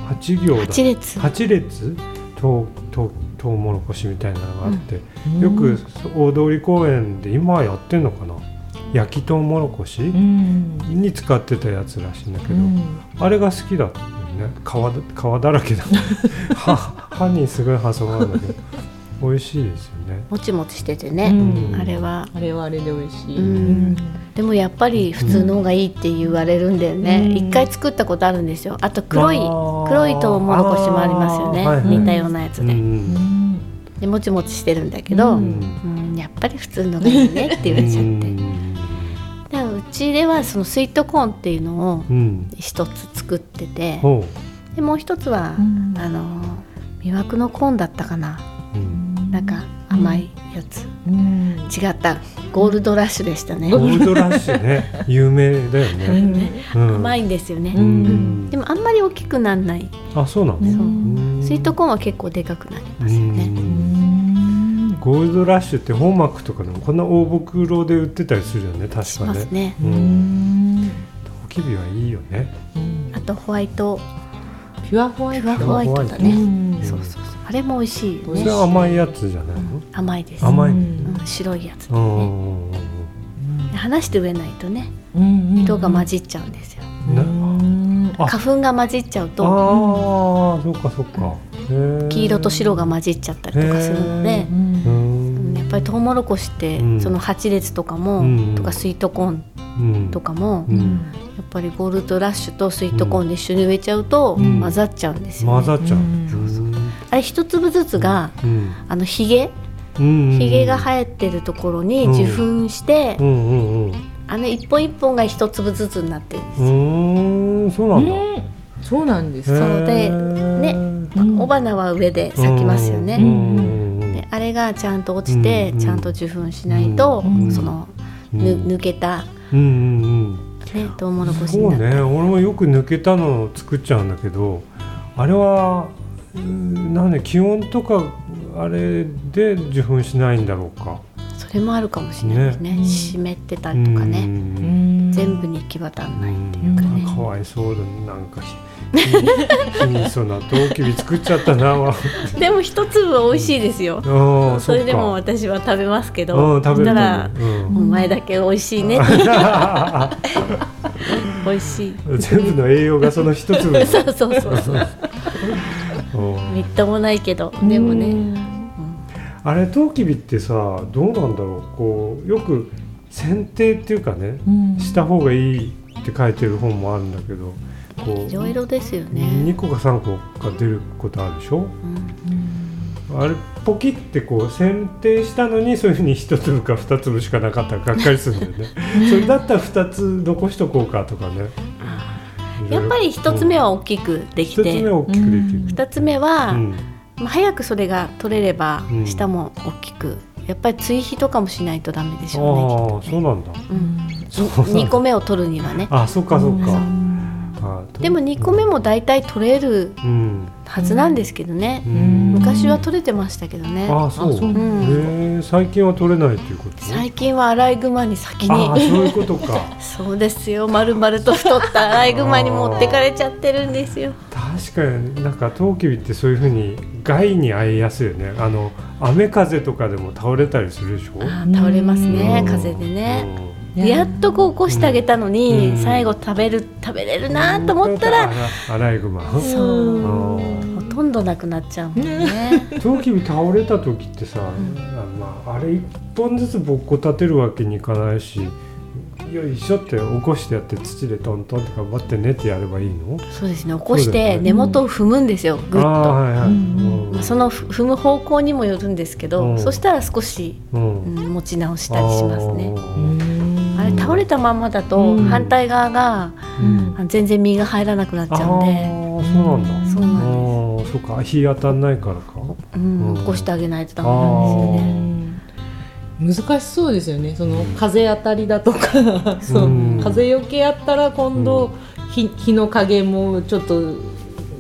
Speaker 3: 八行だ。
Speaker 6: 八列。
Speaker 3: 八列？ととトウモロコシみたいなのがあって、よく大通公園で今やってんのかな？焼きトウモロコシに使ってたやつらしいんだけど、あれが好きだったよね。皮だ皮だらけだ歯歯にすごい挟まるんだけど。美味しいですよね。
Speaker 6: もちもちしててね、
Speaker 3: うん。
Speaker 6: あれは。
Speaker 7: あれはあれで美味しい。
Speaker 6: うん。でもやっぱり普通の方がいいって言われるんだよね。
Speaker 7: うん。
Speaker 6: 一、回作ったことあるんですよ。あと黒い黒いトウモロコシもありますよね、
Speaker 3: はいはい
Speaker 6: 似たようなやつで,、
Speaker 3: うん。
Speaker 6: でもちもちしてるんだけど、
Speaker 7: う
Speaker 6: うん。んやっぱり普通のがいいねって言われちゃって、ちちではそのスイートコーンっていうのを
Speaker 3: うん。
Speaker 6: 一つ作ってて
Speaker 3: ほ
Speaker 6: でもう一つは、
Speaker 2: うん。
Speaker 6: あの魅惑のコーンだったかな。
Speaker 3: う、うん、
Speaker 6: なんか甘いやつ、
Speaker 2: うん。
Speaker 6: 違った。ゴールドラッシュでしたね。
Speaker 3: ゴールドラッシュね。(laughs) 有名だよね、うん、
Speaker 6: 甘いんですよね、
Speaker 3: うん。
Speaker 6: でもあんまり大きくならない。
Speaker 3: あそうなの、
Speaker 6: そう。
Speaker 3: うん。
Speaker 6: スイートコーンは結構でかくなりますよ
Speaker 3: う
Speaker 6: ね
Speaker 3: んゴールドラッシュって本幕とかでもこんな大袋で売ってたりするよね確
Speaker 6: し
Speaker 3: かね
Speaker 6: ね。
Speaker 3: う、
Speaker 2: うん。ん
Speaker 3: トウキビはいいよね
Speaker 6: あとホワイト。
Speaker 7: ピュアホワイト
Speaker 6: ピュアホワイトだ
Speaker 3: う
Speaker 6: ね、
Speaker 2: ん。
Speaker 6: そうそうそう。あれも美味しいよ
Speaker 3: そ
Speaker 6: ね
Speaker 3: れは甘いやつじゃないの、
Speaker 6: 甘いです。
Speaker 3: 甘い、
Speaker 6: うん。白いやつね。
Speaker 3: ん。
Speaker 6: 離して植えないとね
Speaker 2: うん
Speaker 6: 色が混じっちゃうんですよ。花粉が混じっちゃうと。
Speaker 3: ああ、そっかそっか。
Speaker 6: 黄色と白が混じっちゃったりとかするのでやっぱりトウモロコシって、
Speaker 3: うん。
Speaker 6: その八列とかも、
Speaker 3: うん。
Speaker 6: とかスイートコーン
Speaker 3: うん。
Speaker 6: とかも、
Speaker 3: うん。
Speaker 6: やっぱりゴールドラッシュとスイートコーンで一緒に植えちゃうと、
Speaker 3: うん。
Speaker 6: 混ざっちゃうんですよ、ね。
Speaker 3: 混ざっちゃう。
Speaker 2: うん。
Speaker 6: あれ一粒ずつが
Speaker 3: うん。
Speaker 6: あのヒゲ
Speaker 3: うん
Speaker 6: ヒゲが生えてるところに
Speaker 3: うん。
Speaker 6: 受粉して、
Speaker 3: うんうんうん。
Speaker 6: あの一本一本が一粒ずつになってるんです
Speaker 3: う
Speaker 6: よ、
Speaker 3: そうなんだ。
Speaker 7: そうなんです。か
Speaker 6: そうで
Speaker 3: ね
Speaker 6: 雄花は上で咲きますよね、
Speaker 3: うん。
Speaker 6: であれがちゃんと落ちて、
Speaker 3: うん。
Speaker 6: ちゃんと受粉しないと、
Speaker 3: うん。
Speaker 6: その、
Speaker 3: うん。
Speaker 6: ぬ抜けた、
Speaker 3: うんうん
Speaker 6: ね、トウモロ
Speaker 3: うん。
Speaker 6: コシになった。
Speaker 3: そうね、俺もよく抜けたのを作っちゃうんだけど、あれはうんなんで気温とかあれで受粉しないんだろうか。
Speaker 6: それもあるかもしれないですね。
Speaker 2: ね。
Speaker 6: 湿ってたりとか
Speaker 3: う
Speaker 6: ね、
Speaker 3: ん。
Speaker 6: 全部に行き渡らないっていうかね、
Speaker 3: かわいそうだなんかひひにそなトウキビ作っちゃったな。あ
Speaker 6: でも一粒は美味しいですよ、
Speaker 3: ー
Speaker 6: それでも
Speaker 3: っ
Speaker 6: 私は食べますけ
Speaker 3: か
Speaker 6: ど、
Speaker 3: うん食べる
Speaker 6: そしたら、
Speaker 3: 食べる
Speaker 6: お前だけ美味しいね。っ (laughs) て美味しい。
Speaker 3: うん全部の栄養がその一粒。(laughs)
Speaker 6: そうそうそうそう。(laughs)
Speaker 3: うん。
Speaker 6: みっともないけどでもね、
Speaker 3: あれトウキビってさどうなんだろう。こうよく剪定っていうかねした方がいいって書いてる本もあるんだけどこ
Speaker 6: いろいうろですよね、
Speaker 3: 2個か3個か出ることあるでしょ？
Speaker 6: うん。
Speaker 3: あれポキってこう剪定したのにそういうふうに一粒か二粒しかなかったらがっかりするんだよね。それだったら二つ残しとこうかとかね。
Speaker 6: やっぱり一つ目は大きくでき
Speaker 3: 一つ
Speaker 6: て、
Speaker 3: 目は大きくできる、
Speaker 6: 二つ目は、
Speaker 3: うん。
Speaker 6: まあ、早くそれが取れれば
Speaker 3: うん。
Speaker 6: 下も大きく、やっぱり追肥とかもしないとダメでし
Speaker 3: あ
Speaker 6: ょうねきっとね。
Speaker 3: あそうなんだ。
Speaker 6: うん。
Speaker 3: そうなんだ。
Speaker 6: 2個目を取るにはね。
Speaker 3: あそっかそっか、あ
Speaker 6: でも2個目も大体取れる
Speaker 3: うん、
Speaker 6: はずなんですけどね、
Speaker 3: うん。
Speaker 6: 昔は取れてましたけどね。
Speaker 3: ああそう。
Speaker 7: う
Speaker 6: うん
Speaker 3: 最近は取れないっていうこと？
Speaker 6: 最近はアライグマに先に。
Speaker 3: そういうことか。(laughs)
Speaker 6: そうですよ。丸々と太ったアライグマに持ってかれちゃってるんですよ。
Speaker 3: 確かに。なんかトウキビってそういうふうに害に遭いやすいよね。あの雨風とかでも倒れたりするでしょ？
Speaker 6: 倒れますね。
Speaker 3: うん。
Speaker 6: 風でねやっとこう起こしてあげたのに、
Speaker 3: うん
Speaker 6: 最後食べる食べれるなと思ったら、
Speaker 3: アライグマ
Speaker 6: そう
Speaker 3: うん
Speaker 6: ほとんどなくなっちゃうもんね。
Speaker 3: トウキビ倒れた時ってさ、あまあ、あれ一本ずつぼっこ立てるわけにいかないしよいしょって起こしてやって土でトントンって頑張ってねってやればいいの
Speaker 6: そうですね起こして根元を踏むんですよ、ぐっと。
Speaker 3: ああはいはい、
Speaker 2: うん
Speaker 6: まあそのふ踏む方向にもよるんですけど、
Speaker 3: うん
Speaker 6: そしたら少し、持ち直したりしますね。倒れたまんまだと
Speaker 2: うん。
Speaker 6: 反対側が、全然実が入らなくなっちゃうんで、
Speaker 3: あーそうなんだ。
Speaker 6: そうなん
Speaker 3: あーそっか。日当たんないからか。
Speaker 6: うん。
Speaker 3: うん。
Speaker 6: 起こしてあげないとダメなんですよね。
Speaker 7: 難しそうですよね。その風当たりだとか。そう。
Speaker 3: うん。
Speaker 7: 風よけやったら今度、日日の影もちょっと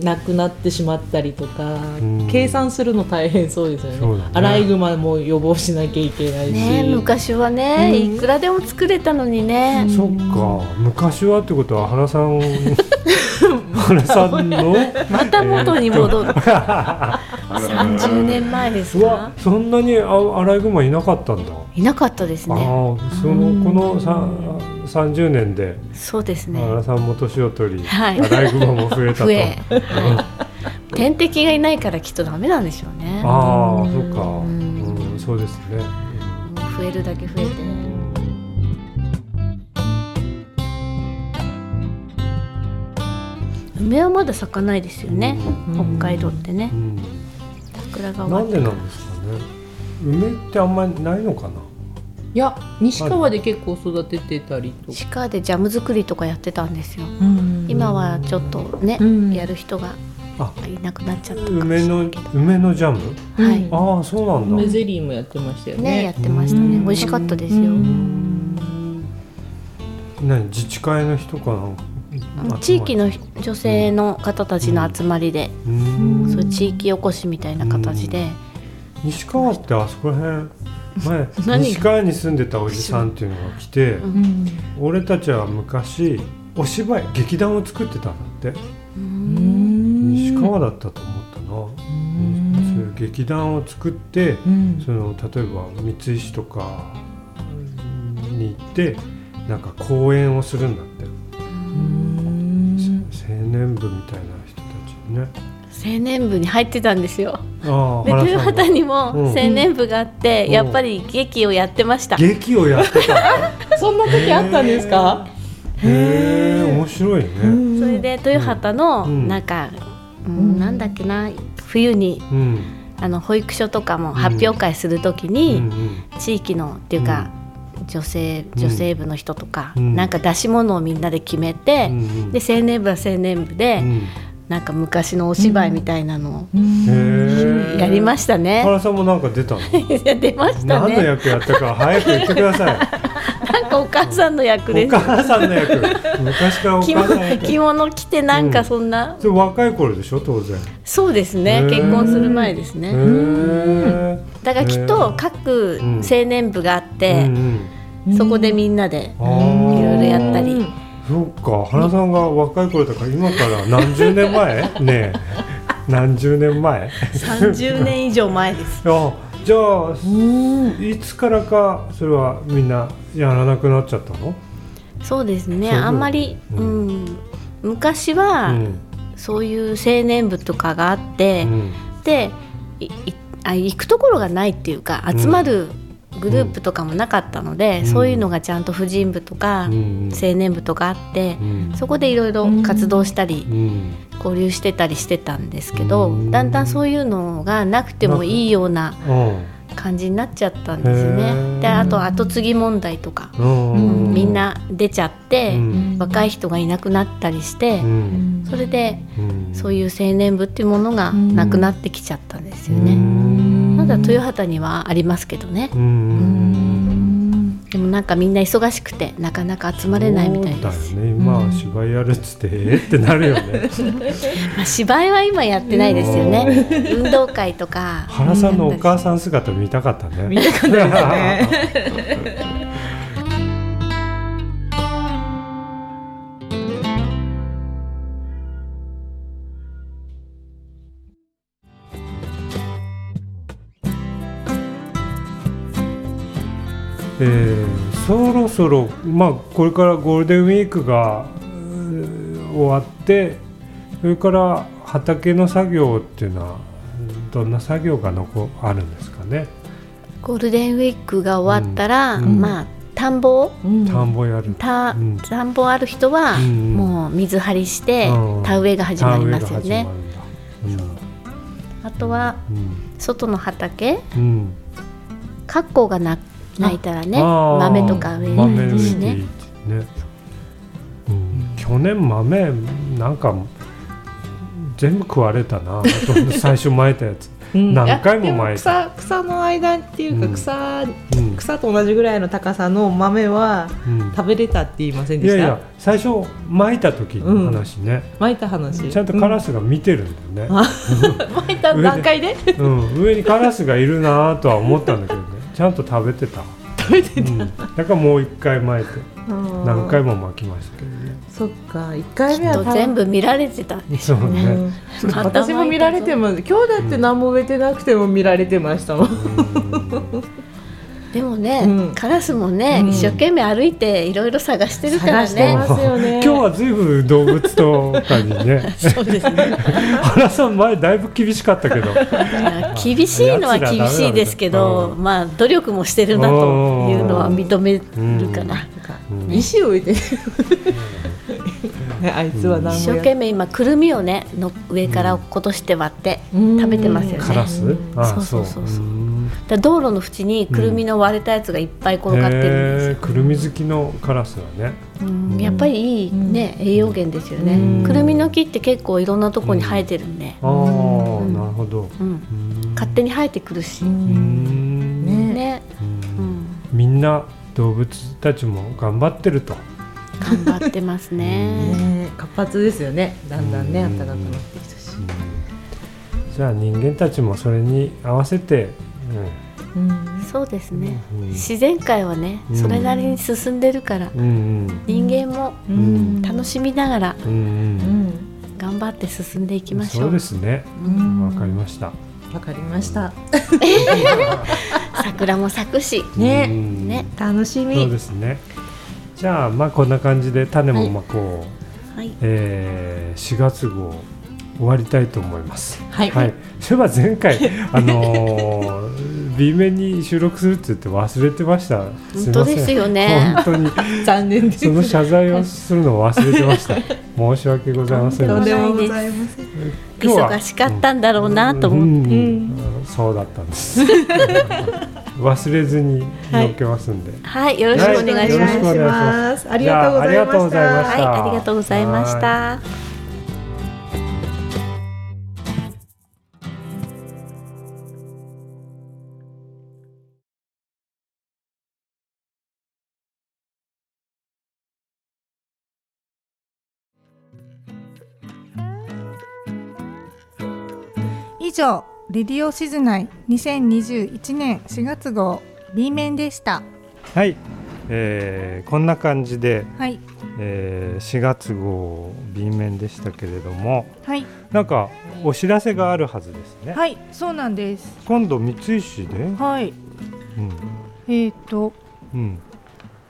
Speaker 7: なくなってしまったりとか、
Speaker 3: うん。
Speaker 7: 計算するの大変そうですよね。
Speaker 3: ね。
Speaker 7: アライグマも予防しなきゃいけないし、
Speaker 6: ね昔はね、
Speaker 7: うん。
Speaker 6: いくらでも作れたのにね、
Speaker 3: そっか。昔はってことは原さん (laughs) 原さんの？
Speaker 6: また元に戻る、30年前ですか？
Speaker 3: そんなにあアライグマいなかったんだ、
Speaker 6: いなかったです
Speaker 3: ああ
Speaker 6: ね
Speaker 3: そのこのさ30年で
Speaker 6: そうですね。
Speaker 3: 原さんも年を取り、
Speaker 6: はい。
Speaker 3: アライグマも増えたと。
Speaker 6: はい。天敵がいないからきっとダメなんでしょうね。
Speaker 3: ああそっか、
Speaker 6: ん。
Speaker 3: うん、そうですね。
Speaker 6: 増えるだけ増えて。梅はまだ咲かないですよね、
Speaker 7: うん。
Speaker 6: 北海道ってね。
Speaker 3: うん。
Speaker 6: 桜が終
Speaker 3: なんでなんですかね。梅ってあんまりないのかな
Speaker 7: いや西川で結構育ててたりとか、
Speaker 6: 鹿でジャム作りとかやってたんですよ。
Speaker 7: うん。
Speaker 6: 今はちょっとね、
Speaker 7: うん。
Speaker 6: やる人が
Speaker 3: あ。
Speaker 6: いなくなっちゃった
Speaker 3: 梅の梅のジャム？
Speaker 6: はい。
Speaker 3: ああそうなんだ。
Speaker 7: 梅ゼリーもやってましたよね。
Speaker 6: ねやってましたね。
Speaker 7: うん。
Speaker 6: 美味しかったですよ。
Speaker 3: 何自治会の人かな
Speaker 6: 地域の女性の方たちの集まりで、
Speaker 3: うん。
Speaker 6: そう地域おこしみたいな形で、
Speaker 3: 西川ってあそこら辺前 (laughs)
Speaker 6: 何
Speaker 3: 西川に住んでたおじさんっていうのが来て、
Speaker 7: うん。
Speaker 3: 俺たちは昔お芝居劇団を作ってたんだって。
Speaker 7: うん。
Speaker 3: 西川だったと思ったな、そういう劇団を作って
Speaker 7: うん。
Speaker 3: その例えば三石とかに行ってなんか講演をするんだって、青年部みたいな人たちね
Speaker 6: 青年部に入ってたんですよ。で豊畑にも
Speaker 3: うん。
Speaker 6: 青年部があって、
Speaker 3: うん。
Speaker 6: やっぱり劇をやってました、
Speaker 3: 劇をやってた (laughs)
Speaker 7: そんな時あったんですか？
Speaker 3: へえ面白いね。
Speaker 6: それで豊畑の
Speaker 3: うん。
Speaker 6: なんか、うんなんだっけな冬に
Speaker 3: うん。
Speaker 6: あの保育所とかも発表会するときに、
Speaker 3: うん。
Speaker 6: 地域のっていうか、女性
Speaker 3: うん。
Speaker 6: 女性部の人とか、
Speaker 3: うん。
Speaker 6: なんか出し物をみんなで決めて、
Speaker 3: うん。
Speaker 6: で青年部は青年部で、
Speaker 3: うん
Speaker 6: なんか昔のお芝居みたいなのをやりましたね。
Speaker 3: 原さんもなんか出たの？
Speaker 6: いや出ました
Speaker 3: 何の
Speaker 6: ね。
Speaker 3: 役やったか早く言ってください。
Speaker 6: なんかお母さんの役
Speaker 3: お
Speaker 6: です。
Speaker 3: 母さんの役。昔からお
Speaker 6: 着
Speaker 3: 母さん
Speaker 6: 着物着てなんかそんな、
Speaker 3: それ若い頃でしょ当然。
Speaker 6: そうですね。結婚する前です
Speaker 3: へ
Speaker 6: ね。
Speaker 3: え
Speaker 6: だからきっと各
Speaker 3: うん。
Speaker 6: 青年部があって、
Speaker 3: うん
Speaker 6: そこでみんなでいろいろやったり。
Speaker 3: そっか原さんが若い頃だから今から何十年前？(laughs) ねえ。何十年前
Speaker 6: ？30年以上前です。(laughs)
Speaker 3: あじゃあいつからかそれはみんなやらなくなっちゃったの？
Speaker 6: そうですね。あんまり、
Speaker 3: う
Speaker 6: うん。ん、昔は、
Speaker 3: うん。
Speaker 6: そういう青年部とかがあって、
Speaker 3: うん。
Speaker 6: であ行くところがないっていうか集まるグループとかもなかったので、
Speaker 3: うん。
Speaker 6: そういうのがちゃんと婦人部とか、
Speaker 3: うん。
Speaker 6: 青年部とかあって
Speaker 3: う、ん。
Speaker 6: そこでいろいろ活動したり、
Speaker 3: うん。
Speaker 6: 交流してたりしてたんですけど、
Speaker 3: うん。
Speaker 6: だんだんそういうのがなくてもいいような
Speaker 3: うん。
Speaker 6: 感じになっちゃったんですよ
Speaker 3: へ
Speaker 6: ね。
Speaker 3: ー。
Speaker 6: であと後継ぎ問題とか、
Speaker 3: うん。
Speaker 6: みんな出ちゃって、
Speaker 3: うん。
Speaker 6: 若い人がいなくなったりして、
Speaker 3: うん。
Speaker 6: それで
Speaker 3: うん。
Speaker 6: そういう青年部っていうものがなくなってきちゃったんですよね。
Speaker 3: うん
Speaker 6: まだ豊畑にはありますけどね。
Speaker 3: う。ん。
Speaker 6: でもなんかみんな忙しくてなかなか集まれないみたいです。
Speaker 3: ね。今芝居やるっつってえー？(laughs) ってなるよね。(laughs)
Speaker 6: まあ芝居は今やってないですよね。運動会とか。
Speaker 3: 原さんのお母さん姿見たかったね。
Speaker 7: 見たかったですね (laughs)
Speaker 3: えーそろそろまあこれからゴールデンウィークが終わってそれから畑の作業っていうのはどんな作業が残あるんですかね？
Speaker 6: ゴールデンウィークが終わったら、
Speaker 3: うん。
Speaker 6: まあ田んぼを？
Speaker 7: うん。
Speaker 3: 田んぼやる。
Speaker 6: 田ん。ぼある人は、
Speaker 3: うん。
Speaker 6: もう水張りして、
Speaker 3: うん。
Speaker 6: 田植えが始まりますよね。あとは
Speaker 3: うん。
Speaker 6: 外の畑？
Speaker 3: うん。
Speaker 6: 格好がな泣いたらね豆とか植えるしてね。
Speaker 3: ね、うん、去年豆なんか全部食われたな。(laughs) 最初巻いたやつ、
Speaker 7: うん。
Speaker 3: 何回も巻い
Speaker 7: 草草の間っていうか
Speaker 3: うん。
Speaker 7: 草、
Speaker 3: うん。
Speaker 7: 草と同じぐらいの高さの豆は
Speaker 3: うん。
Speaker 7: 食べれたって言いませんでした？
Speaker 3: いやいや最初巻いた時の話ね、
Speaker 7: 巻いた話。
Speaker 3: ちゃんとカラスが見てるんだよね、
Speaker 7: うん。(laughs) 巻いた段階で？
Speaker 3: うん、上にカラスがいるなとは思ったんだけど。ねちゃんと食べてた、
Speaker 7: 食べて
Speaker 3: うん、だからもう一回巻いて。何回
Speaker 7: も
Speaker 3: も巻きましたけどね。
Speaker 7: そっか。一回目は
Speaker 6: と全部見られてたんです
Speaker 3: そう
Speaker 6: よね。
Speaker 3: ね、
Speaker 7: うん。私も見られてます。今日だって何も植えてなくても見られてましたもん、
Speaker 3: うん
Speaker 6: でもね、
Speaker 7: うん。
Speaker 6: カラスもね、
Speaker 7: うん。
Speaker 6: 一生懸命歩いていろいろ探してるからね。
Speaker 7: ま。すよね。(laughs)
Speaker 3: 今日はずいぶん動物とかにね。
Speaker 6: そうですね。(laughs)
Speaker 3: 原さん前だいぶ厳しかったけど。
Speaker 6: 厳しいのは厳しいですけど、
Speaker 3: うん。
Speaker 6: まあ努力もしてるなというのは認めるかな。
Speaker 3: うん。
Speaker 7: 石を植えてるねあいつは
Speaker 6: 一生懸命今くるみをねの上から落っことして割って
Speaker 7: 命
Speaker 6: 食べてますよね。
Speaker 3: カラス？あ
Speaker 6: そうそうそう。そう。だ道路の縁にくるみの割れたやつがいっぱい転がってるんですよ。
Speaker 3: へー、くるみ好きのカラスはね。
Speaker 6: うん。やっぱりいいね、栄養源ですよね、
Speaker 7: うん。
Speaker 6: くるみの木って結構いろんなところに生えてるんで、
Speaker 3: ああ、
Speaker 6: うん。
Speaker 3: なるほど。
Speaker 6: 勝手に生えてくるし、
Speaker 3: うーん。
Speaker 7: ね。
Speaker 6: ね、
Speaker 3: う
Speaker 6: うんん、
Speaker 3: みんな動物たちも頑張ってると
Speaker 6: 頑張ってますね。
Speaker 7: ね活発ですよね。だんだんね
Speaker 3: うん
Speaker 7: 暖かくなってきたし、
Speaker 3: じゃあ人間たちもそれに合わせて、
Speaker 7: うん。
Speaker 6: そうですね、
Speaker 3: うん。
Speaker 6: 自然界はね、
Speaker 3: うん。
Speaker 6: それなりに進んでるから、
Speaker 3: うん。うん
Speaker 6: 人間も
Speaker 7: うん。
Speaker 6: 楽しみながら
Speaker 3: うんうん。
Speaker 7: うん。
Speaker 6: 頑張って進んでいきましょう。
Speaker 3: そうですね。
Speaker 7: うん。
Speaker 3: わかりました。
Speaker 7: わかりました。(laughs)
Speaker 6: 桜も咲くし、
Speaker 7: ね。
Speaker 3: うん。
Speaker 6: ね、
Speaker 7: 楽しみ。
Speaker 3: そうですねじゃあまあこんな感じで種もまこう、
Speaker 6: はい、
Speaker 3: えー、4月号終わりたいと思います。
Speaker 7: はい。
Speaker 3: はい、そういえば前回 (laughs) あのー、B 面に収録するって言って忘れてました。
Speaker 6: 本当ですよね。
Speaker 3: 本当に。(laughs)
Speaker 7: 残念です。
Speaker 3: その謝罪をするのを忘れてました。申し訳ございません
Speaker 7: とん
Speaker 3: で
Speaker 7: もございません。
Speaker 6: 忙しかったんだろうなと思って、
Speaker 3: うんうん
Speaker 7: うん。
Speaker 3: そうだったんです。(laughs) 忘れずに乗っけますんで。
Speaker 6: はい、よろしくお願いします。
Speaker 3: よろしくお願いし
Speaker 7: ます。ありがとうございま
Speaker 3: ありがとうございま
Speaker 7: し
Speaker 3: た。
Speaker 6: はい、ありがとうございました。
Speaker 2: 以上レディオシズナイ2021年4月号 B 面でした。
Speaker 3: はい、えーこんな感じで、
Speaker 2: はい。
Speaker 3: えー4月号 B 面でしたけれども
Speaker 2: はい。
Speaker 3: なんかお知らせがあるはずですね、
Speaker 2: はいそうなんです。
Speaker 3: 今度三石で、うん。
Speaker 2: はいえっ、と
Speaker 3: うん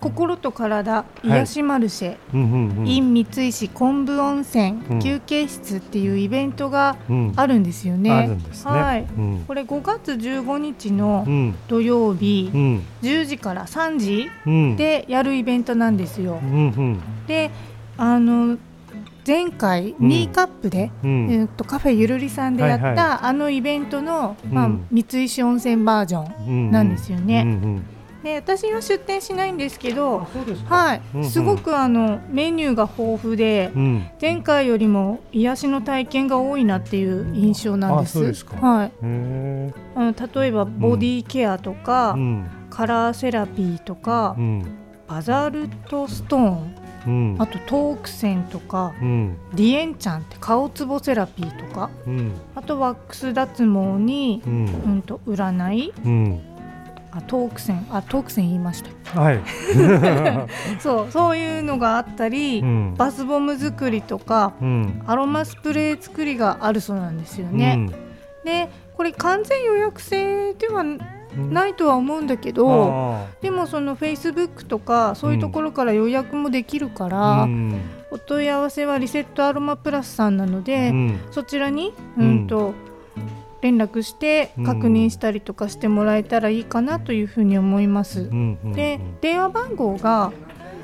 Speaker 2: 心と体癒しマルシェ、
Speaker 3: うんうんうん。
Speaker 2: in 三石昆布温泉、
Speaker 3: うん。
Speaker 2: 休憩室っていうイベントが
Speaker 3: うん。
Speaker 2: あるんですよね。
Speaker 3: あるんね。
Speaker 2: はい。
Speaker 3: うん。
Speaker 2: これ5月15日の
Speaker 3: うん。
Speaker 2: 土曜日
Speaker 3: うん。
Speaker 2: 10時から3時
Speaker 3: うん。
Speaker 2: でやるイベントなんですよ。
Speaker 3: う。んうん。
Speaker 2: であの前回
Speaker 3: うん。
Speaker 2: ミーカップで、
Speaker 3: うん。
Speaker 2: えー、とカフェゆるりさんでやった、
Speaker 3: はいは
Speaker 2: あのイベントの、まあ
Speaker 3: うん
Speaker 2: 三石温泉バージョン
Speaker 3: うん
Speaker 2: なんですよね。
Speaker 3: うんうん
Speaker 2: で私は出店しないんですけど、
Speaker 3: すか。
Speaker 2: はい、
Speaker 3: うんうん。
Speaker 2: すごくあのメニューが豊富で、
Speaker 3: うん。
Speaker 2: 前回よりも癒しの体験が多いなっていう印象なんです。
Speaker 3: うですか。
Speaker 2: はい。あの例えばボディケアとか、
Speaker 3: うん。
Speaker 2: カラーセラピーとか、
Speaker 3: うん。
Speaker 2: バザルトストーン、
Speaker 3: うん。
Speaker 2: あとトークセンとか、
Speaker 3: うん。
Speaker 2: リエンチャンって顔ツボセラピーとか、
Speaker 3: うん。
Speaker 2: あとワックス脱毛に、
Speaker 3: うん。
Speaker 2: うんと占い、
Speaker 3: うん
Speaker 2: あトークセン、あトークセン言いました。
Speaker 3: はい。(laughs)
Speaker 2: そうそういうのがあったり、
Speaker 3: うん
Speaker 2: バスボム作りとか。
Speaker 3: うん
Speaker 2: アロマスプレー作りがあるそうなんですよね。でこれ完全予約制では
Speaker 3: うん
Speaker 2: ないとは思うんだけど、
Speaker 3: あ
Speaker 2: でもそのフェイスブックとかそういうところから予約もできるか
Speaker 3: ー
Speaker 2: ら、
Speaker 3: うん
Speaker 2: お問い合わせはリセットアロマプラスさんなので、
Speaker 3: うん
Speaker 2: そちらに、
Speaker 3: う
Speaker 2: うんんと連絡して
Speaker 3: うん。
Speaker 2: 確認したりとかしてもらえたらいいかなというふうに思います。
Speaker 3: うんうん
Speaker 2: で電話番号が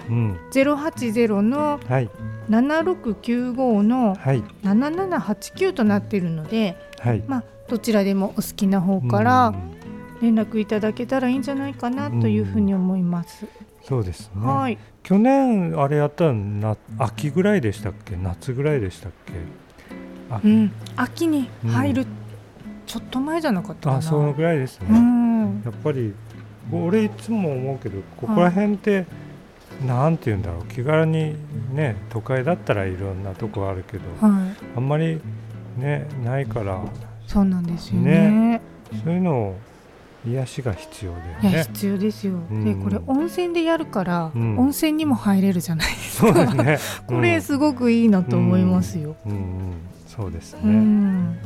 Speaker 3: うん。
Speaker 2: 080の
Speaker 3: はい。
Speaker 2: 7695の
Speaker 3: はい。
Speaker 2: 7789となっているので、
Speaker 3: はい。
Speaker 2: まあ、どちらでもお好きな方から連絡いただけたらいいんじゃないかなというふうに思います。
Speaker 3: そうですね。
Speaker 2: はい、
Speaker 3: 去年あれやったのな秋ぐらいでしたっけ？夏ぐらいでしたっけ？あ,、
Speaker 2: うん、秋に入る、ちょっと前じゃなかったかな。
Speaker 3: あそのぐらいですね、
Speaker 2: うん、
Speaker 3: やっぱり俺いつも思うけどここら辺って、なんて言うんだろう気軽にね都会だったらいろんなとこあるけど、
Speaker 2: はい、
Speaker 3: あんまりねないから
Speaker 2: そうなんですよね。
Speaker 3: そういうのを癒しが必要
Speaker 2: い
Speaker 3: だよね。
Speaker 2: や必要ですよ。
Speaker 3: うん
Speaker 2: でこれ温泉でやるから、
Speaker 3: うん
Speaker 2: 温泉にも入れるじゃないです
Speaker 3: そう
Speaker 2: か。
Speaker 3: ですね。(laughs)
Speaker 2: これすごくいいなと思いますよ。
Speaker 3: うん、そうですね。
Speaker 2: うん、
Speaker 3: うん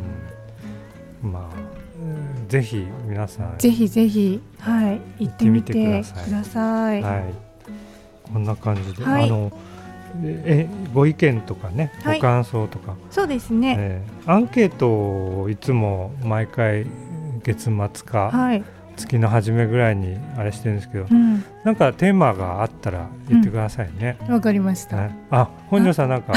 Speaker 3: まあ、うんぜひ皆さん。
Speaker 2: ぜひぜひ。はい。行ってみて
Speaker 3: ください。はい、こんな感じで、
Speaker 2: はい。
Speaker 3: あのえご意見とかね、
Speaker 2: はい。
Speaker 3: ご感想とか、
Speaker 2: そうですね。
Speaker 3: えーアンケートをいつも毎回月末か、
Speaker 2: はい
Speaker 3: 月の初めぐらいにあれしてるんですけど
Speaker 2: うん。
Speaker 3: なんかテーマがあったら言ってくださいね、
Speaker 2: わかりました、
Speaker 3: はい。あ本庄さんなんか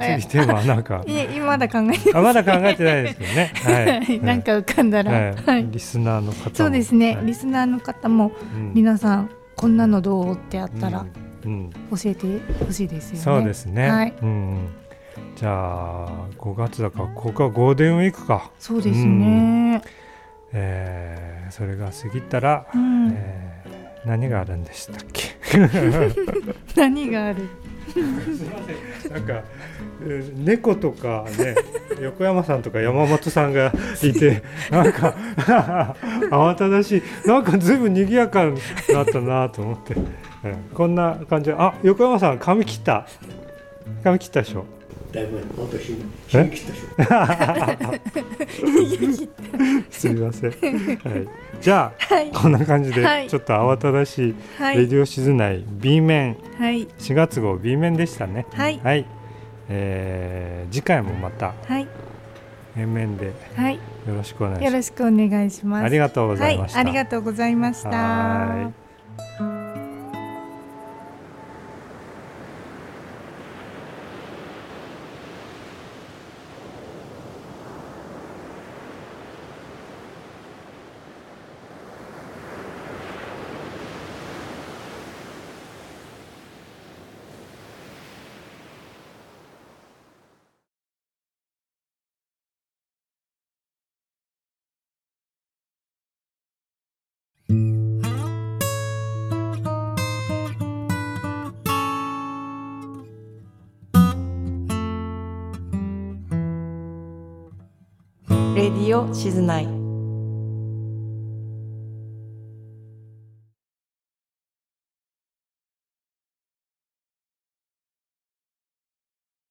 Speaker 2: え (laughs)
Speaker 3: 次テーマはなんか。
Speaker 2: いえ今まだ考えて
Speaker 3: あまだ考えてないですけどね。はい、
Speaker 2: なんか浮かんだら、
Speaker 3: はい。
Speaker 2: はい。
Speaker 3: リスナーの方も。
Speaker 2: そうですね、
Speaker 3: はい。
Speaker 2: リスナーの方も
Speaker 3: うん。
Speaker 2: 皆さんこんなのどうってあったら
Speaker 3: うん。うん。
Speaker 2: 教えてほしいですよね。
Speaker 3: そうですね、
Speaker 2: はい。
Speaker 3: うんうん。じゃあ5月だからここはゴールデンウィークか、
Speaker 2: そうですね。
Speaker 3: えーそれが過ぎたら、
Speaker 2: うん、
Speaker 3: えー何があるんでしたっけ？(laughs)
Speaker 2: 何がある？(laughs)
Speaker 3: なんか、えー猫とかね横山さんとか山本さんがいてなんか (laughs) 慌ただしい。なんかずいぶん賑やかになったなと思って、うんこんな感じであ横山さん髪切った。髪切ったでしょ
Speaker 8: だいぶ私も新切った
Speaker 3: すみません、はい、じゃあ、
Speaker 2: はい
Speaker 3: こんな感じで
Speaker 2: はい
Speaker 3: ちょっと慌た。だしい
Speaker 2: はい
Speaker 3: レディオ静内 B 面
Speaker 2: はい
Speaker 3: 4月号 B 面でした。ね
Speaker 2: はい
Speaker 3: はい、えー次回もまた。
Speaker 2: はい
Speaker 3: 面面でよ
Speaker 2: はい
Speaker 3: ろしくお願いします
Speaker 2: よろしくお願いします。
Speaker 3: ありがとうございました、
Speaker 2: はい、ありがとうございました。
Speaker 3: は
Speaker 9: レディオ静内